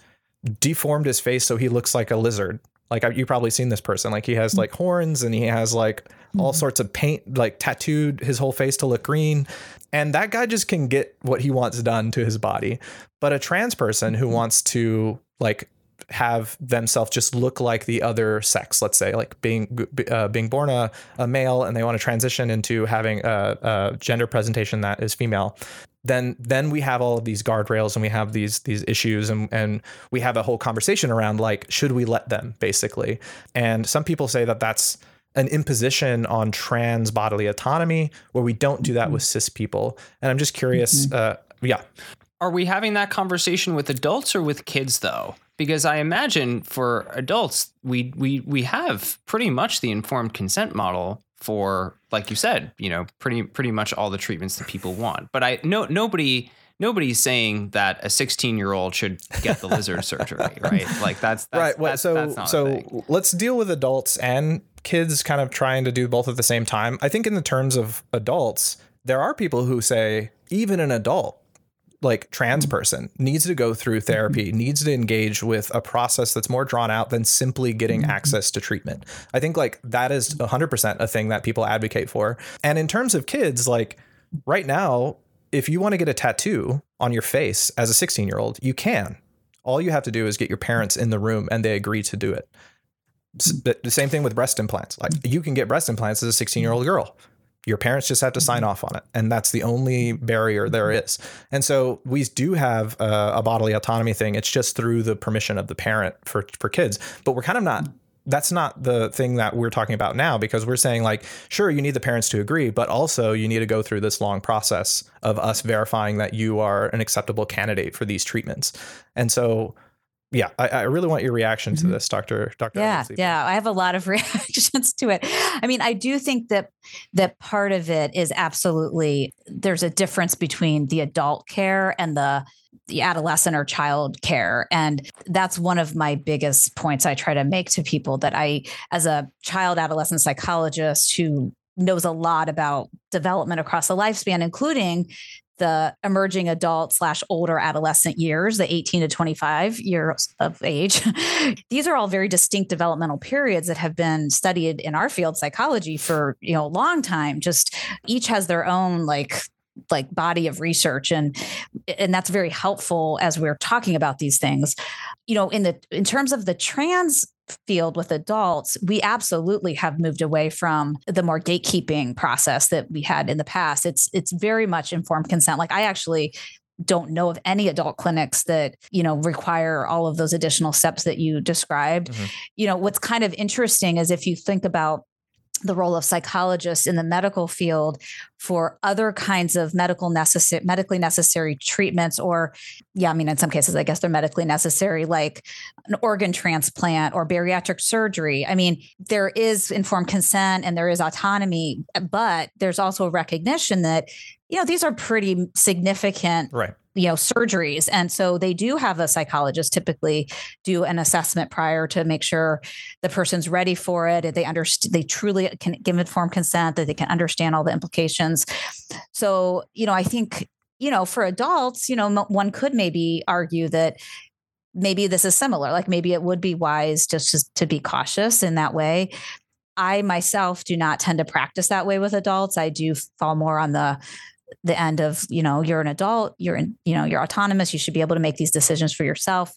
deformed his face so he looks like a lizard. Like you probably seen this person. Like he has like horns and he has like all mm-hmm. sorts of paint, like tattooed his whole face to look green. And that guy just can get what he wants done to his body. But a trans person who mm-hmm. wants to like have themselves just look like the other sex let's say like being uh, being born a, a male and they want to transition into having a, a gender presentation that is female then then we have all of these guardrails and we have these these issues and and we have a whole conversation around like should we let them basically and some people say that that's an imposition on trans bodily autonomy where we don't do that mm-hmm. with cis people and i'm just curious mm-hmm. uh, yeah are we having that conversation with adults or with kids though because i imagine for adults we we we have pretty much the informed consent model for like you said you know pretty pretty much all the treatments that people want. But i no nobody nobody's saying that a 16 year old should get the lizard <laughs> surgery right? Like that's, that's right well, that's, so that's so let's deal with adults and kids kind of trying to do both at the same time. I think in the terms of adults there are people who say even an adult like trans mm-hmm. person needs to go through therapy, mm-hmm. needs to engage with a process that's more drawn out than simply getting mm-hmm. access to treatment. I think like that is 100% a thing that people advocate for. And in terms of kids, like right now, if you want to get a tattoo on your face as a 16 year old, you can. All you have to do is get your parents in the room and they agree to do it. The same thing with breast implants. Like you can get breast implants as a 16 year old girl. Your parents just have to sign mm-hmm. off on it. And that's the only barrier there is. And so we do have a, a bodily autonomy thing. It's just through the permission of the parent for, for kids. But we're kind of not that's not the thing that we're talking about now because we're saying like sure you need the parents to agree but also you need to go through this long process of us verifying that you are an acceptable candidate for these treatments and so yeah, I, I, really want your reaction to mm-hmm. this, Doctor. Doctor. Yeah, yeah, I have a lot of <laughs> reactions to it. I mean, I do think that that part of it is absolutely there's a difference between the adult care and the the adolescent or child care and that's one of my biggest points i try to make to people that i as a child adolescent psychologist who knows a lot about development across the lifespan including the emerging adult slash older adolescent years, the 18 to 25 years of age. <laughs> These are all very distinct developmental periods that have been studied in our field, psychology, for you know a long time. Just each has their own like like body of research and and that's very helpful as we're talking about these things you know in the in terms of the trans field with adults, we absolutely have moved away from the more gatekeeping process that we had in the past. It's it's very much informed consent. Like I actually don't know of any adult clinics that you know require all of those additional steps that you described. Mm-hmm. You know what's kind of interesting is if you think about the role of psychologists in the medical field for other kinds of medical necessary medically necessary treatments or yeah i mean in some cases i guess they're medically necessary like an organ transplant or bariatric surgery. I mean there is informed consent and there is autonomy but there's also a recognition that you know these are pretty significant right. you know surgeries. And so they do have a psychologist typically do an assessment prior to make sure the person's ready for it they understand they truly can give informed consent that they can understand all the implications. So you know i think you know for adults you know one could maybe argue that maybe this is similar like maybe it would be wise just, just to be cautious in that way. I myself do not tend to practice that way with adults. I do fall more on the the end of you know you're an adult you're in, you know you're autonomous you should be able to make these decisions for yourself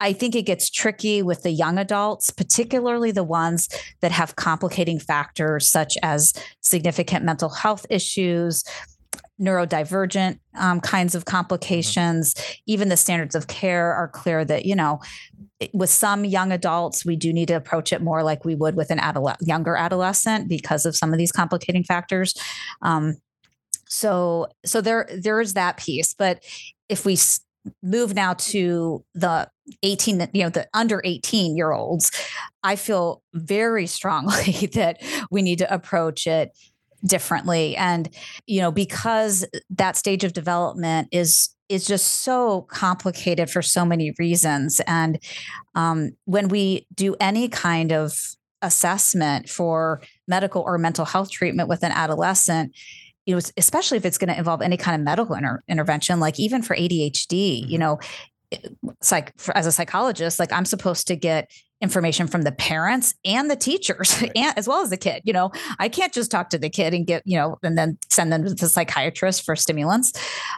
i think it gets tricky with the young adults particularly the ones that have complicating factors such as significant mental health issues neurodivergent um, kinds of mm-hmm. complications mm-hmm. even the standards of care are clear that you know with some young adults we do need to approach it more like we would with an adole- younger adolescent because of some of these complicating factors um, so so there there is that piece but if we move now to the 18 you know the under 18 year olds i feel very <laughs> strongly that we need to approach it differently. And you know because that stage of development is is just so complicated for so many reasons. And um, when we do any kind of assessment for medical or mental health treatment with an adolescent you know, especially if it's going to involve any kind of medical inter- intervention, like even for ADHD, you mm-hmm. know, like as a psychologist, like I'm supposed to get information from the parents and the teachers <laughs> right. and as well as the kid you know i can't just talk to the kid and get you know and then send them to the psychiatrist for stimulants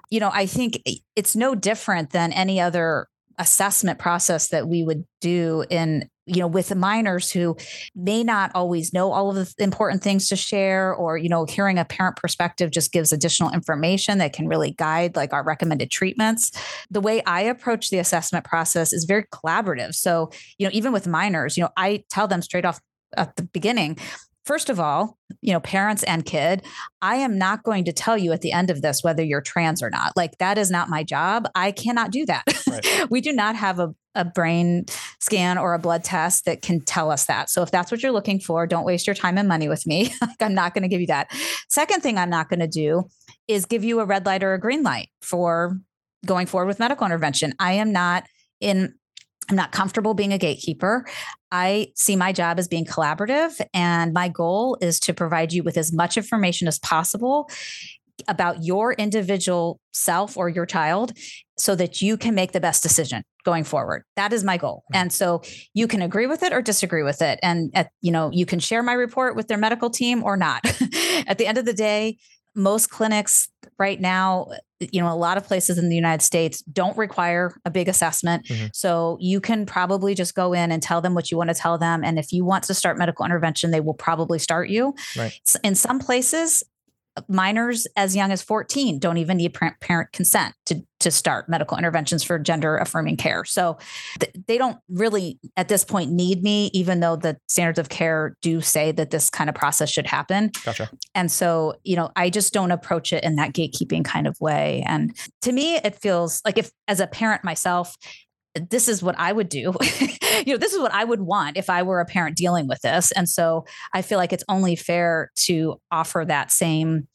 you know i think it's no different than any other assessment process that we would do in you know with minors who may not always know all of the important things to share or you know hearing a parent perspective just gives additional information that can really guide like our recommended treatments. The way i approach the assessment process is very collaborative. So you know even with minors you know i tell them straight off at the beginning First of all, you know, parents and kid, I am not going to tell you at the end of this whether you're trans or not. Like, that is not my job. I cannot do that. Right. <laughs> we do not have a, a brain scan or a blood test that can tell us that. So, if that's what you're looking for, don't waste your time and money with me. <laughs> like, I'm not going to give you that. Second thing I'm not going to do is give you a red light or a green light for going forward with medical intervention. I am not in I'm not comfortable being a gatekeeper. I see my job as being collaborative, and my goal is to provide you with as much information as possible about your individual self or your child so that you can make the best decision going forward. That is my goal. Mm-hmm. And so you can agree with it or disagree with it and at, you know you can share my report with their medical team or not. <laughs> At the end of the day most clinics right now you know a lot of places in the united states don't require a big assessment mm-hmm. so you can probably just go in and tell them what you want to tell them and if you want to start medical intervention they will probably start you right. in some places minors as young as 14 don't even need parent consent to, to start medical interventions for gender affirming care. So th- they don't really at this point need me, even though the standards of care do say that this kind of process should happen. Gotcha. And so, you know, I just don't approach it in that gatekeeping kind of way. And to me, it feels like if as a parent myself, this is what I would do. <laughs> you know, this is what I would want if I were a parent dealing with this. And so I feel like it's only fair to offer that same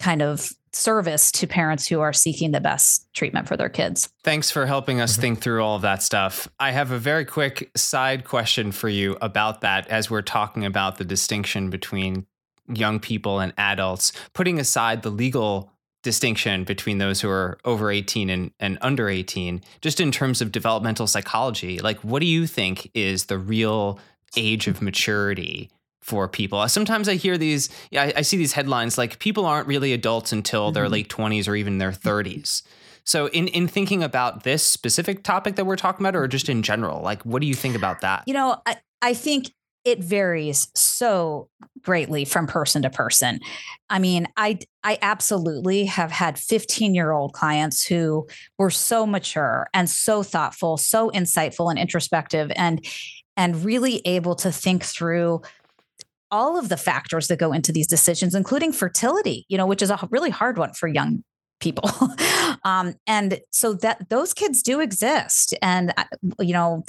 kind of service to parents who are seeking the best treatment for their kids. Thanks for helping us mm-hmm. think through all of that stuff. I have a very quick side question for you about that as we're talking about the distinction between young people and adults, putting aside the legal distinction between those who are over 18 and, and under 18 just in terms of developmental psychology like what do you think is the real age of maturity for people? Sometimes i hear these yeah, I, I see these headlines like people aren't really adults until mm-hmm. their late 20s or even their 30s so in in thinking about this specific topic that we're talking about or just in general like what do you think about that? You know i, I think it varies so greatly from person to person. I mean, I I absolutely have had 15-year-old clients who were so mature and so thoughtful, so insightful and introspective and and really able to think through all of the factors that go into these decisions including fertility, you know, which is a really hard one for young people <laughs> um, and so that those kids do exist. And uh, you know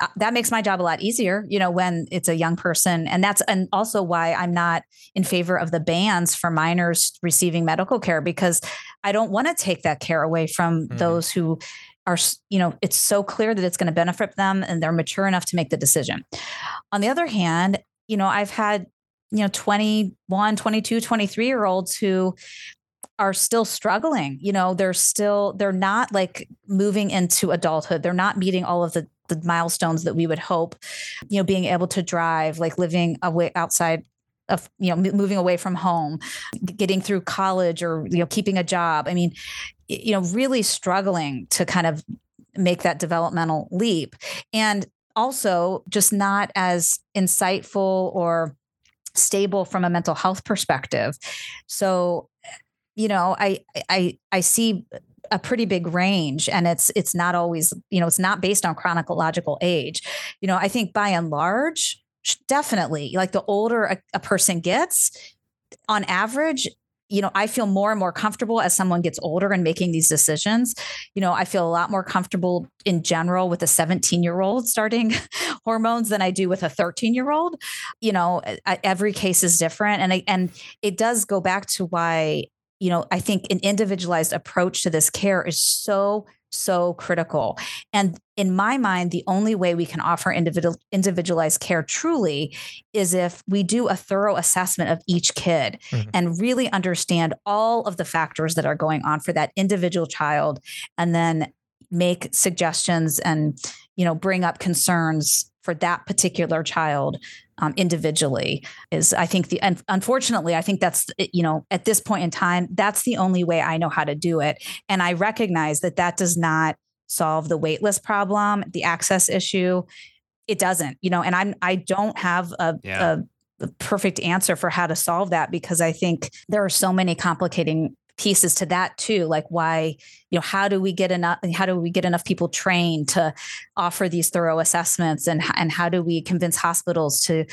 uh, that makes my job a lot easier you know when it's a young person. And that's and also why i'm not in favor of the bans for minors receiving medical care because i don't want to take that care away from mm-hmm. those who are you know it's so clear that it's going to benefit them and they're mature enough to make the decision. On the other hand you know i've had you know 21 22 23 year olds who are still struggling. You know, they're still they're not like moving into adulthood. They're not meeting all of the the milestones that we would hope. You know, being able to drive, like living away outside of you know moving away from home getting through college or you know keeping a job i mean you know really struggling to kind of make that developmental leap and also just not as insightful or stable from a mental health perspective so you know i i i see a pretty big range and it's it's not always you know it's not based on chronological age you know i think by and large definitely like the older a, a person gets on average you know, I feel more and more comfortable as someone gets older and making these decisions. You know, I feel a lot more comfortable in general with a 17 year old starting <laughs> hormones than I do with a 13 year old. You know, every case is different. And I, and it does go back to why, you know, I think an individualized approach to this care is so so critical. And in my mind, the only way we can offer individual individualized care truly is if we do a thorough assessment of each kid mm-hmm. and really understand all of the factors that are going on for that individual child and then make suggestions and you know bring up concerns for that particular child um, individually is i think the and unfortunately i think that's you know at this point in time that's the only way i know how to do it and i recognize that that does not solve the waitlist problem the access issue it doesn't you know and i'm i don't have a, yeah. a perfect answer for how to solve that because I think there are so many complicating pieces to that too like why you know how do we get enough how do we get enough people trained to offer these thorough assessments and and how do we convince hospitals to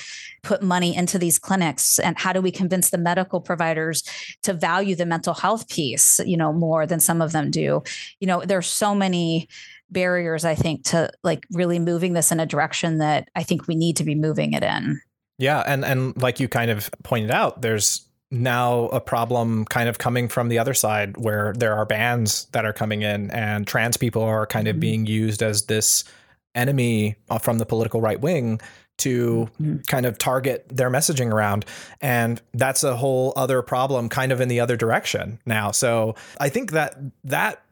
put money into these clinics? And how do we convince the medical providers to value the mental health piece you know more than some of them do? You know there's so many barriers i think to like really moving this in a direction that i think we need to be moving it in. Yeah and and like you kind of pointed out there's now a problem kind of coming from the other side where there are bans that are coming in and trans people are kind of mm-hmm. being used as this enemy uh, from the political right wing to mm-hmm. kind of target their messaging around and that's a whole other problem kind of in the other direction now so i think that that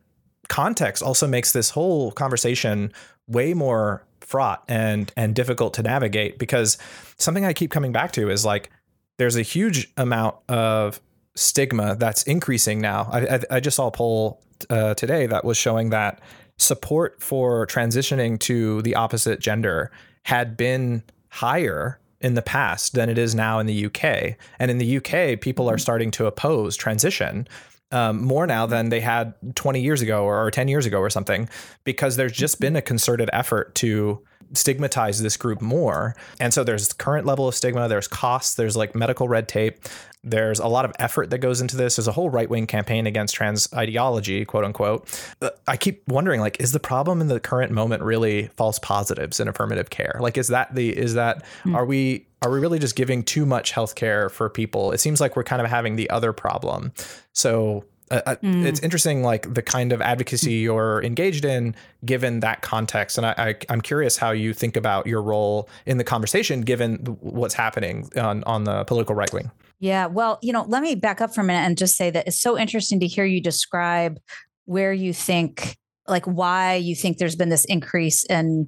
context also makes this whole conversation way more fraught and and difficult to navigate because something i keep coming back to is like there's a huge amount of stigma that's increasing now. I, I, I just saw a poll uh, today that was showing that support for transitioning to the opposite gender had been higher in the past than it is now in the UK. And in the UK, people are mm-hmm. starting to oppose transition um, more now than they had 20 years ago or, or 10 years ago or something, because there's just been a concerted effort to stigmatize this group more. And so there's current level of stigma, there's costs, there's like medical red tape, there's a lot of effort that goes into this. There's a whole right wing campaign against trans ideology, quote unquote. But I keep wondering, like, is the problem in the current moment really false positives in affirmative care? Like, is that the is that mm. are we are we really just giving too much health care for people? It seems like we're kind of having the other problem. So uh, mm. it's interesting like the kind of advocacy you're engaged in given that context and I, I am curious how you think about your role in the conversation given what's happening on on the political right wing yeah well you know let me back up for a minute and just say that it's so interesting to hear you describe where you think like why you think there's been this increase in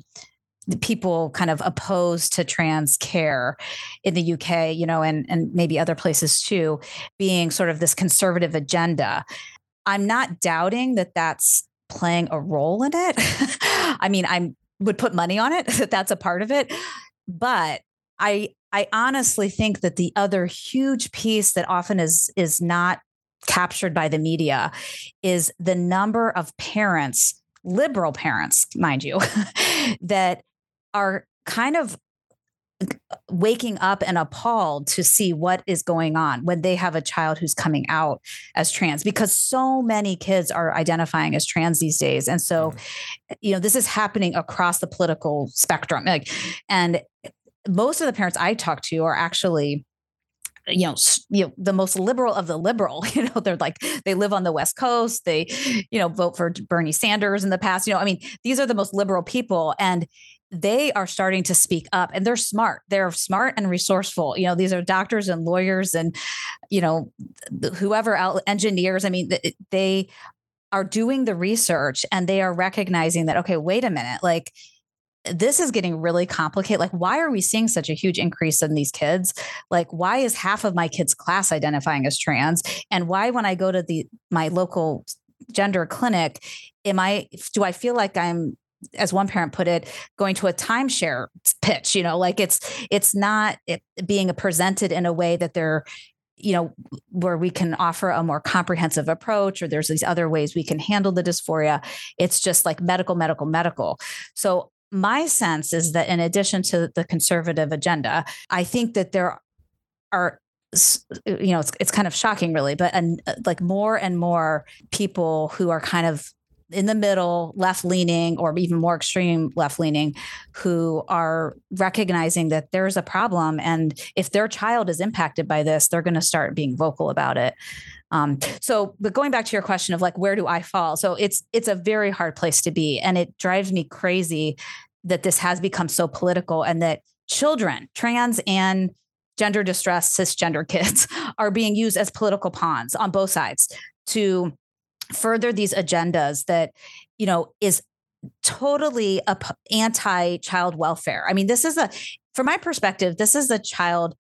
people kind of opposed to trans care in the UK, you know, and and maybe other places too, being sort of this conservative agenda. I'm not doubting that that's playing a role in it. <laughs> I mean, I would put money on it <laughs> that that's a part of it, but I I honestly think that the other huge piece that often is is not captured by the media is the number of parents liberal parents, mind you, <laughs> that are kind of waking up and appalled to see what is going on when they have a child who's coming out as trans because so many kids are identifying as trans these days and so mm-hmm. you know this is happening across the political spectrum like and most of the parents i talk to are actually you know, you know, the most liberal of the liberal. <laughs> You know, they're like they live on the West Coast. They, you know, vote for Bernie Sanders in the past. You know, I mean, these are the most liberal people, and they are starting to speak up and they're smart they're smart and resourceful you know these are doctors and lawyers and you know whoever engineers i mean they are doing the research and they are recognizing that okay wait a minute like this is getting really complicated. Like, why are we seeing such a huge increase in these kids? Like, why is half of my kids' class identifying as trans? And why, when I go to the my local gender clinic, am I do I feel like I'm as one parent put it going to a timeshare pitch you know like it's it's not it being presented in a way that they're you know where we can offer a more comprehensive approach or there's these other ways we can handle the dysphoria. It's just like medical medical medical. So my sense is that in addition to the conservative agenda i think that there are you know it's, it's kind of shocking really but and like more and more people who are kind of in the middle, left leaning, or even more extreme left leaning, who are recognizing that there's a problem. And if their child is impacted by this, they're going to start being vocal about it. Um, so, but going back to your question of like, where do I fall? So it's it's a very hard place to be, and it drives me crazy that this has become so political, and that children, trans and gender distressed cisgender kids, <laughs> are being used as political pawns on both sides to further these agendas that you know is totally anti child welfare. I mean this is a from my perspective this is a child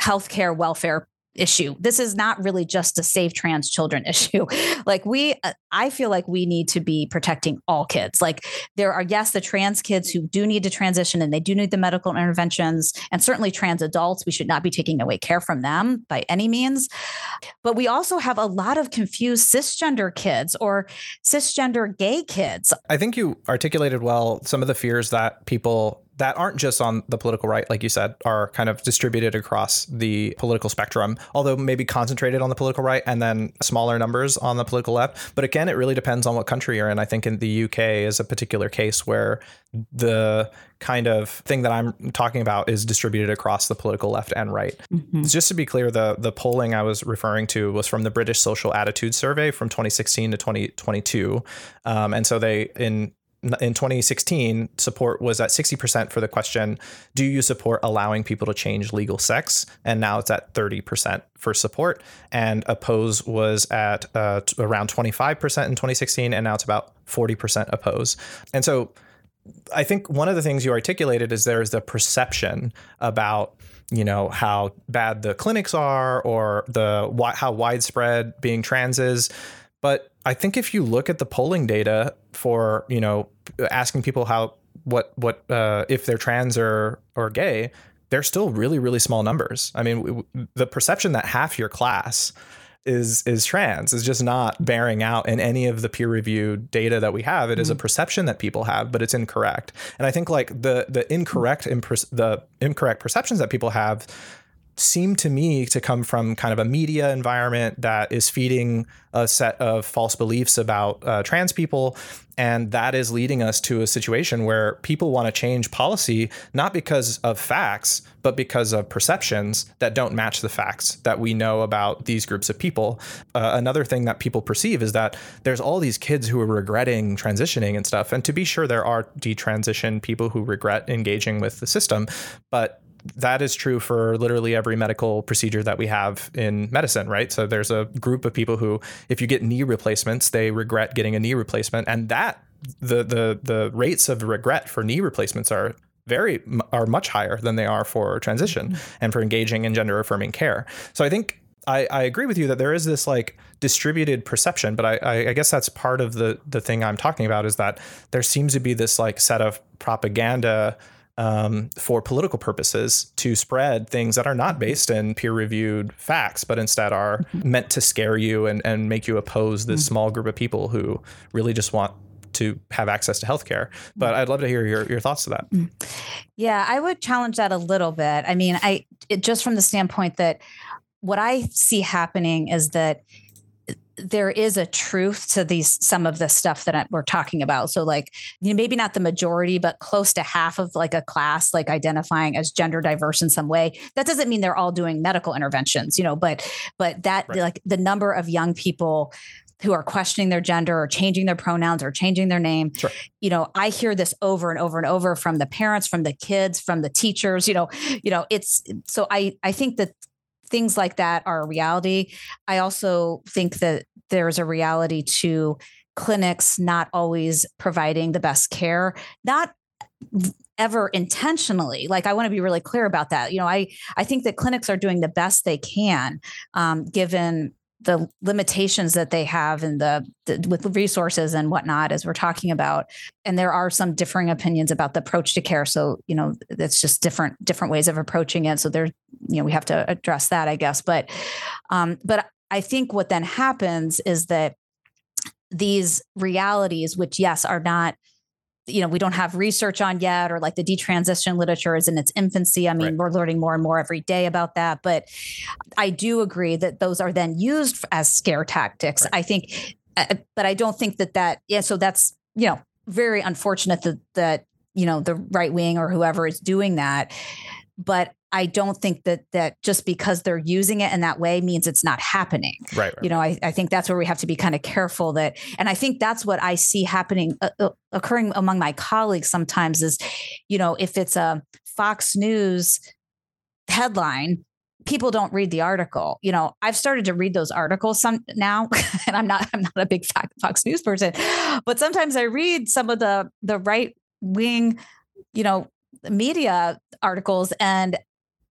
healthcare welfare issue. This is not really just a save trans children <laughs> issue. like we uh, I feel like we need to be protecting all kids. Like there are yes the trans kids who do need to transition and they do need the medical interventions and certainly trans adults we should not be taking away care from them by any means. But we also have a lot of confused cisgender kids or cisgender gay kids. I think you articulated well some of the fears that people that aren't just on the political right, like you said, are kind of distributed across the political spectrum, although maybe concentrated on the political right and then smaller numbers on the political left. But again, it really depends on what country you're in. I think in the UK is a particular case where the kind of thing that I'm talking about is distributed across the political left and right. Mm-hmm. Just to be clear, the the polling I was referring to was from the British Social Attitude Survey from 2016 to 2022, um, and so they in in 2016, support was at 60% for the question, Do you support allowing people to change legal sex? And now it's at 30% for support. And oppose was at uh, around 25% in 2016, and now it's about 40% oppose. And so I think one of the things you articulated is there is the perception about you know how bad the clinics are or the how widespread being trans is but I think if you look at the polling data for, you know, asking people how what what uh, if they're trans or or gay, they're still really really small numbers. I mean, the perception that half your class is is trans is just not bearing out in any of the peer reviewed data that we have. It mm-hmm. is a mm-hmm. perception that people have, but it's incorrect. And I think like the the incorrect the incorrect perceptions that people have seem to me to come from kind of a media environment that is feeding a set of false beliefs about uh, trans people. And that is leading us to a situation where people want to change policy, not because of facts, but because of perceptions that don't match the facts that we know about these groups of people. Uh, another thing that people perceive is that there's all these kids who are regretting transitioning and stuff. And to be sure, there are detransition people who regret engaging with the system, but that is true for literally every medical procedure that we have in medicine, right? So there's a group of people who, if you get knee replacements, they regret getting a knee replacement, and that the the the rates of regret for knee replacements are very are much higher than they are for transition mm-hmm. and for engaging in gender affirming care. So I think I, I agree with you that there is this like distributed perception, but I, I guess that's part of the the thing I'm talking about is that there seems to be this like set of propaganda um, for political purposes to spread things that are not based in peer reviewed facts, but instead are mm-hmm. meant to scare you and, and make you oppose this mm-hmm. small group of people who really just want to have access to healthcare. But I'd love to hear your, your thoughts to that. Mm. Yeah, I would challenge that a little bit. I mean, I it, just from the standpoint that what I see happening is that there is a truth to these some of the stuff that we're talking about so like you know, maybe not the majority but close to half of like a class like identifying as gender diverse in some way that doesn't mean they're all doing medical interventions you know but but that right. like the number of young people who are questioning their gender or changing their pronouns or changing their name. Sure. You know, I hear this over and over and over from the parents, from the kids, from the teachers, you know, you know, it's so I I think that things like that are a reality. I also think that there's a reality to clinics not always providing the best care, not ever intentionally like i want to be really clear about that you know i i think that clinics are doing the best they can um, given the limitations that they have and the, the, with resources and whatnot as we're talking about. And there are some differing opinions about the approach to care. So you know it's just different different ways of approaching it. So there you know we have to address that i guess. But um but i think what then happens is that these realities which yes are not you know we don't have research on yet or like the detransition literature is in its infancy i mean right. we're learning more and more every day about that but i do agree that those are then used as scare tactics right. i think uh, but i don't think that that yeah so that's you know very unfortunate that that you know the right wing or whoever is doing that but I don't think that that just because they're using it in that way means it's not happening. Right. right. You know, I, I think that's where we have to be kind of careful that, and I think that's what I see happening, uh, uh, occurring among my colleagues sometimes is, you know, if it's a Fox News headline, people don't read the article. You know, I've started to read those articles some now, <laughs> and I'm not I'm not a big Fox News person, but sometimes I read some of the the right wing, you know, media articles and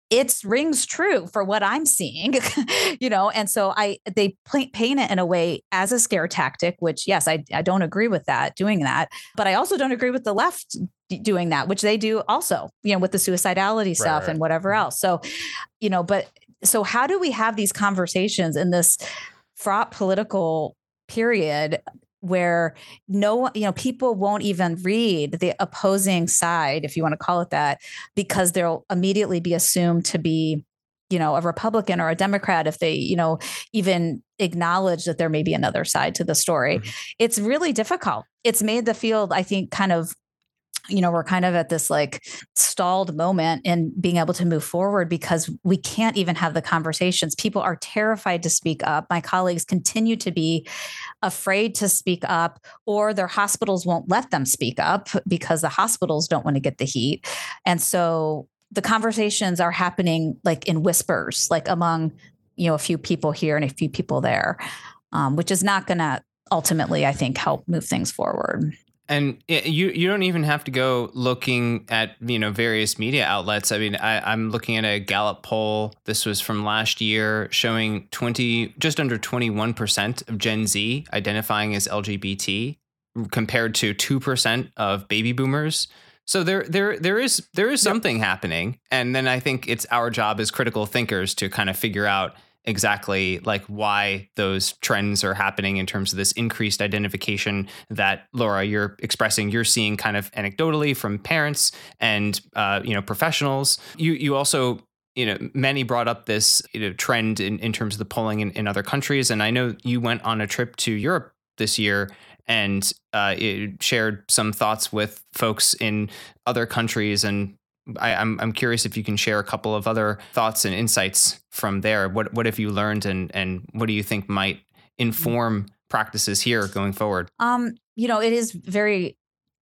it rings true for what I'm seeing, <laughs> you know, and so I they paint it in a way as a scare tactic, which yes, I I don't agree with that doing that, but I also don't agree with the left doing that, which they do also, you know, with the suicidality stuff right, right. and whatever mm-hmm. else. So, you know, but so how do we have these conversations in this fraught political period where no you know people won't even read the opposing side if you want to call it that because they'll immediately be assumed to be you know a republican or a democrat if they you know even acknowledge that there may be another side to the story mm-hmm. it's really difficult it's made the field i think kind of you know, we're kind of at this like stalled moment in being able to move forward because we can't even have the conversations. People are terrified to speak up. My colleagues continue to be afraid to speak up, or their hospitals won't let them speak up because the hospitals don't want to get the heat. And so the conversations are happening like in whispers, like among, you know, a few people here and a few people there, um, which is not going to ultimately, I think, help move things forward. And eh, you you don't even have to go looking at you know various media outlets. I mean, I, I'm looking at a Gallup poll. This was from last year, showing twenty just under twenty one percent of Gen Z identifying as LGBT, compared to two percent of baby boomers. So there there there is there is something yep. happening, and then I think it's our job as critical thinkers to kind of figure out exactly like why those trends are happening in terms of this increased identification that Laura you're expressing. You're seeing kind of anecdotally from parents and uh, you know professionals. You you also you know many brought up this you know trend in, in terms of the polling in, in other countries and I know you went on a trip to Europe this year and uh, shared some thoughts with folks in other countries and I, am I'm, I'm curious if you can share a couple of other thoughts and insights from there. What what have you learned, and and what do you think might inform practices here going forward? Um, you know, it is very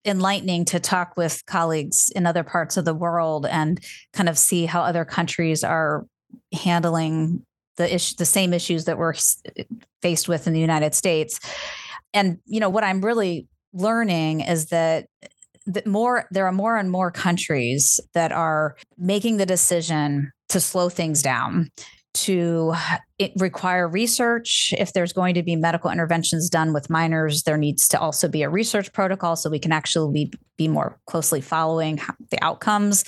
enlightening to talk with colleagues in other parts of the world and kind of see how other countries are handling the issue, the same issues that we're faced with in the United States. And you know, what I'm really learning is that that more there are more and more countries that are making the decision to slow things down to require research. If there's going to be medical interventions done with minors, there needs to also be a research protocol so we can actually be, be more closely following the outcomes.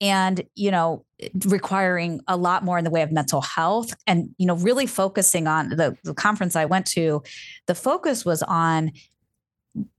And, you know, requiring a lot more in the way of mental health and, you know, really focusing on the, the conference I went to, the focus was on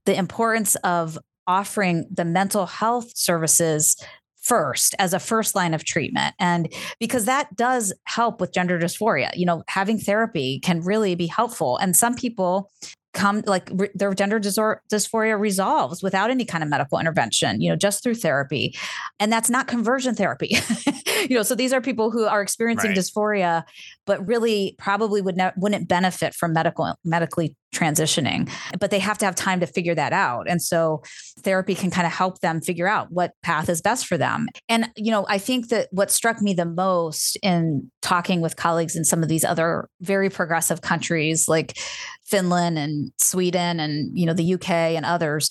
the importance of offering the mental health services first as a first line of treatment. And because that does help with gender dysphoria you know having therapy can really be helpful. And some people come like re- their gender dysphoria resolves without any kind of medical intervention you know just through therapy. And that's not conversion therapy <laughs> you know so these are people who are experiencing right. dysphoria but really probably would not wouldn't benefit from medical medically transitioning but they have to have time to figure that out and so therapy can kind of help them figure out what path is best for them and you know i think that what struck me the most in talking with colleagues in some of these other very progressive countries like finland and sweden and you know the uk and others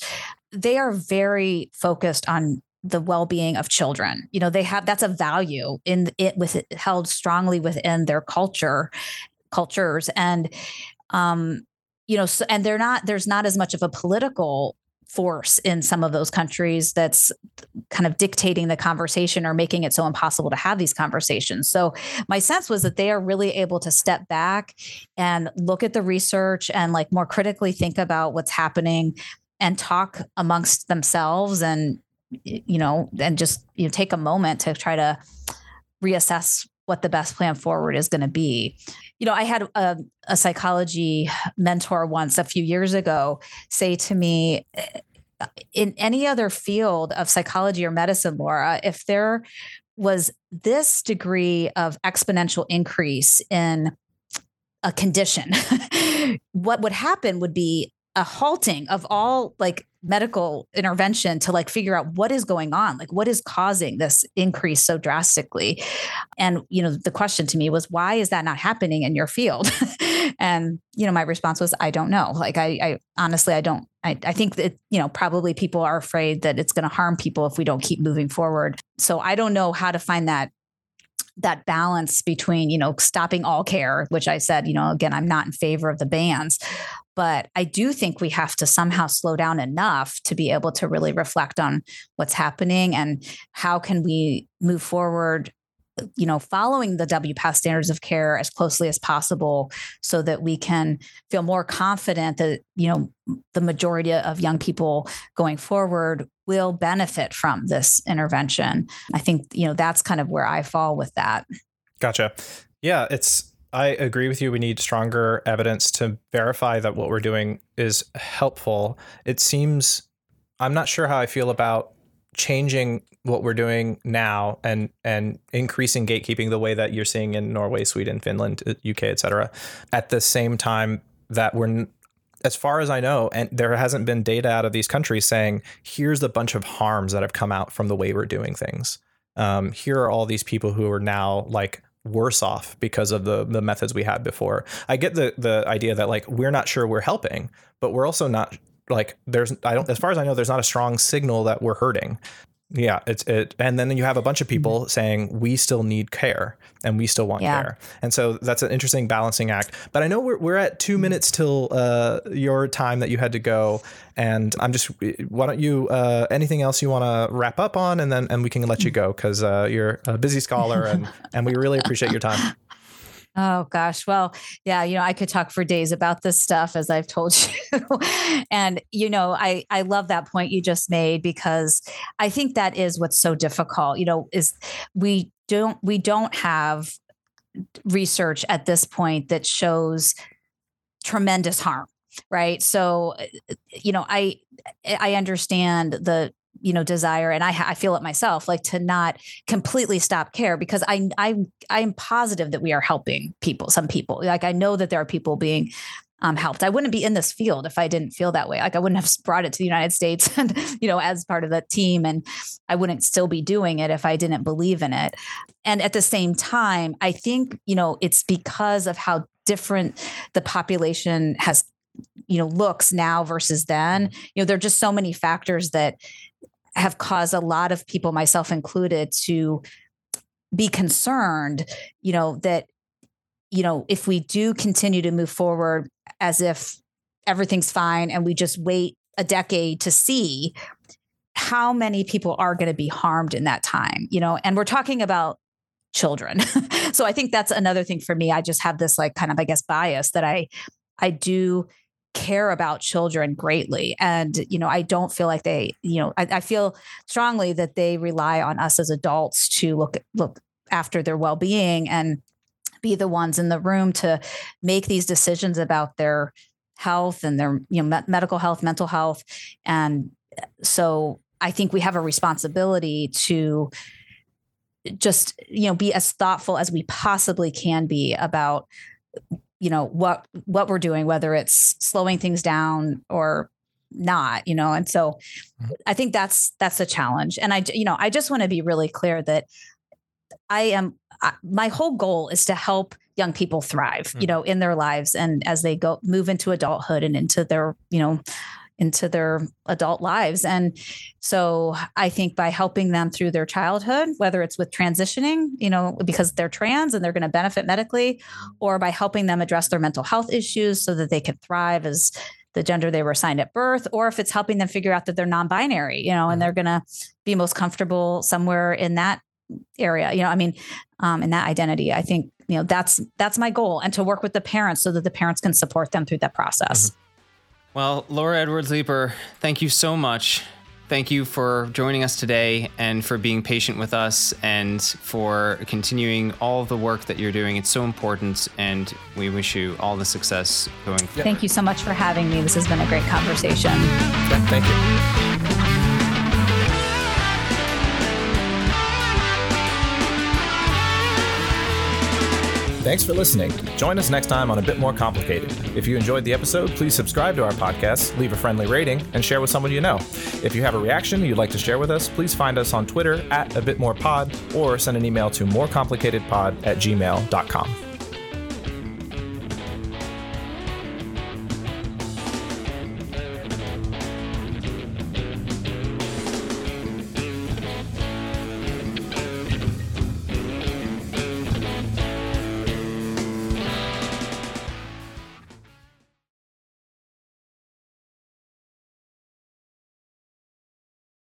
they are very focused on the well-being of children you know they have that's a value in it with it held strongly within their culture cultures and um you know so, and they're not there's not as much of a political force in some of those countries that's kind of dictating the conversation or making it so impossible to have these conversations. So my sense was that they are really able to step back and look at the research and like more critically think about what's happening and talk amongst themselves and you know and just you know take a moment to try to reassess what the best plan forward is going to be. You know, I had a, a, psychology mentor once a few years ago say to me, eh, in any other field of psychology or medicine, Laura, if there was this degree of exponential increase in a condition, <laughs> what would happen would be a halting of all like medical intervention to like figure out what is going on like what is causing this increase so drastically? And you know the question to me was why is that not happening in your field? <laughs> And you know my response was i don't know. Like i, I honestly i don't I, I think that you know probably people are afraid that it's going to harm people if we don't keep moving forward. So i don't know how to find that that balance between you know stopping all care which i said you know again i'm not in favor of the bans but i do think we have to somehow slow down enough to be able to really reflect on what's happening and how can we move forward you know, following the WPATH standards of care as closely as possible so that we can feel more confident that, you know, the majority of young people going forward will benefit from this intervention. I think, you know, that's kind of where I fall with that. Gotcha. Yeah, it's I agree with you. We need stronger evidence to verify that what we're doing is helpful. It seems I'm not sure how I feel about changing what we're doing now and and increasing gatekeeping the way that you're seeing in Norway, Sweden, Finland, UK, etc. at the same time that we're as far as I know, and there hasn't been data out of these countries saying here's a bunch of harms that have come out from the way we're doing things. Um, here are all these people who are now like worse off because of the the methods we had before. I get the the idea that like we're not sure we're helping, but we're also not like there's I don't as far as I know there's not a strong signal that we're hurting. Yeah, it's it, and then you have a bunch of people mm-hmm. saying we still need care and we still want yeah. care, and so that's an interesting balancing act. But I know we're we're at two mm-hmm. minutes till uh, your time that you had to go, and I'm just why don't you uh, anything else you want to wrap up on, and then and we can let you go because uh, you're a busy scholar and and we really appreciate your time. <laughs> Oh gosh. Well, yeah, you know, I could talk for days about this stuff as I've told you. <laughs> and you know, I I love that point you just made because I think that is what's so difficult, you know, is we don't we don't have research at this point that shows tremendous harm right so eh, eh, you know i i understand the you know desire and I, I feel it myself like to not completely stop care because i i i'm positive that we are helping people some people. Like i know that there are people being um, helped. I wouldn't be in this field if i didn't feel that way. Like i wouldn't have brought it to the united states <laughs> and you know as part of the team and i wouldn't still be doing it if i didn't believe in it. And at the same time i think you know it's because of how different the population has you know looks now versus then. You know there are just so many factors that have caused a lot of people, myself included, to be concerned, you know, that, you know, if we do continue to move forward as if everything's fine and we just wait a decade to see how many people are going to be harmed in that time, you know, and we're talking about children. <laughs> so I think that's another thing for me. I just have this like kind of, I guess, bias that I, I do care about children greatly. And, you know, I don't feel like they, you know, I, I feel strongly that they rely on us as adults to look, look after their well-being and be the ones in the room to make these decisions about their health and their you know medical health mental health and so i think we have a responsibility to just you know be as thoughtful as we possibly can be about you know what what we're doing whether it's slowing things down or not you know and so mm-hmm. i think that's that's a challenge and i you know i just want to be really clear that i am I, my whole goal is to help young people thrive mm-hmm. you know in their lives and as they go move into adulthood and into their you know into their adult lives. And so I think by helping them through their childhood, whether it's with transitioning, you know, because they're trans and they're going to benefit medically, or by helping them address their mental health issues so that they can thrive as the gender they were assigned at birth, or if it's helping them figure out that they're non-binary, you know, and they're going to be most comfortable somewhere in that area, you know, I mean, um, in that identity, I think, you know, that's, that's my goal and to work with the parents so that the parents can support them through that process. Mm-hmm. Well, Laura Edwards Leeper, thank you so much. Thank you for joining us today and for being patient with us and for continuing all the work that you're doing. It's so important, and we wish you all the success going forward. Thank you so much for having me. This has been a great conversation. Yeah, thank you. Thanks for listening. Join us next time on A Bit More Complicated. If you enjoyed the episode, please subscribe to our podcast, leave a friendly rating, and share with someone you know. If you have a reaction you'd like to share with us, please find us on Twitter at A Bit More Pod or send an email to morecomplicatedpod at gmail.com.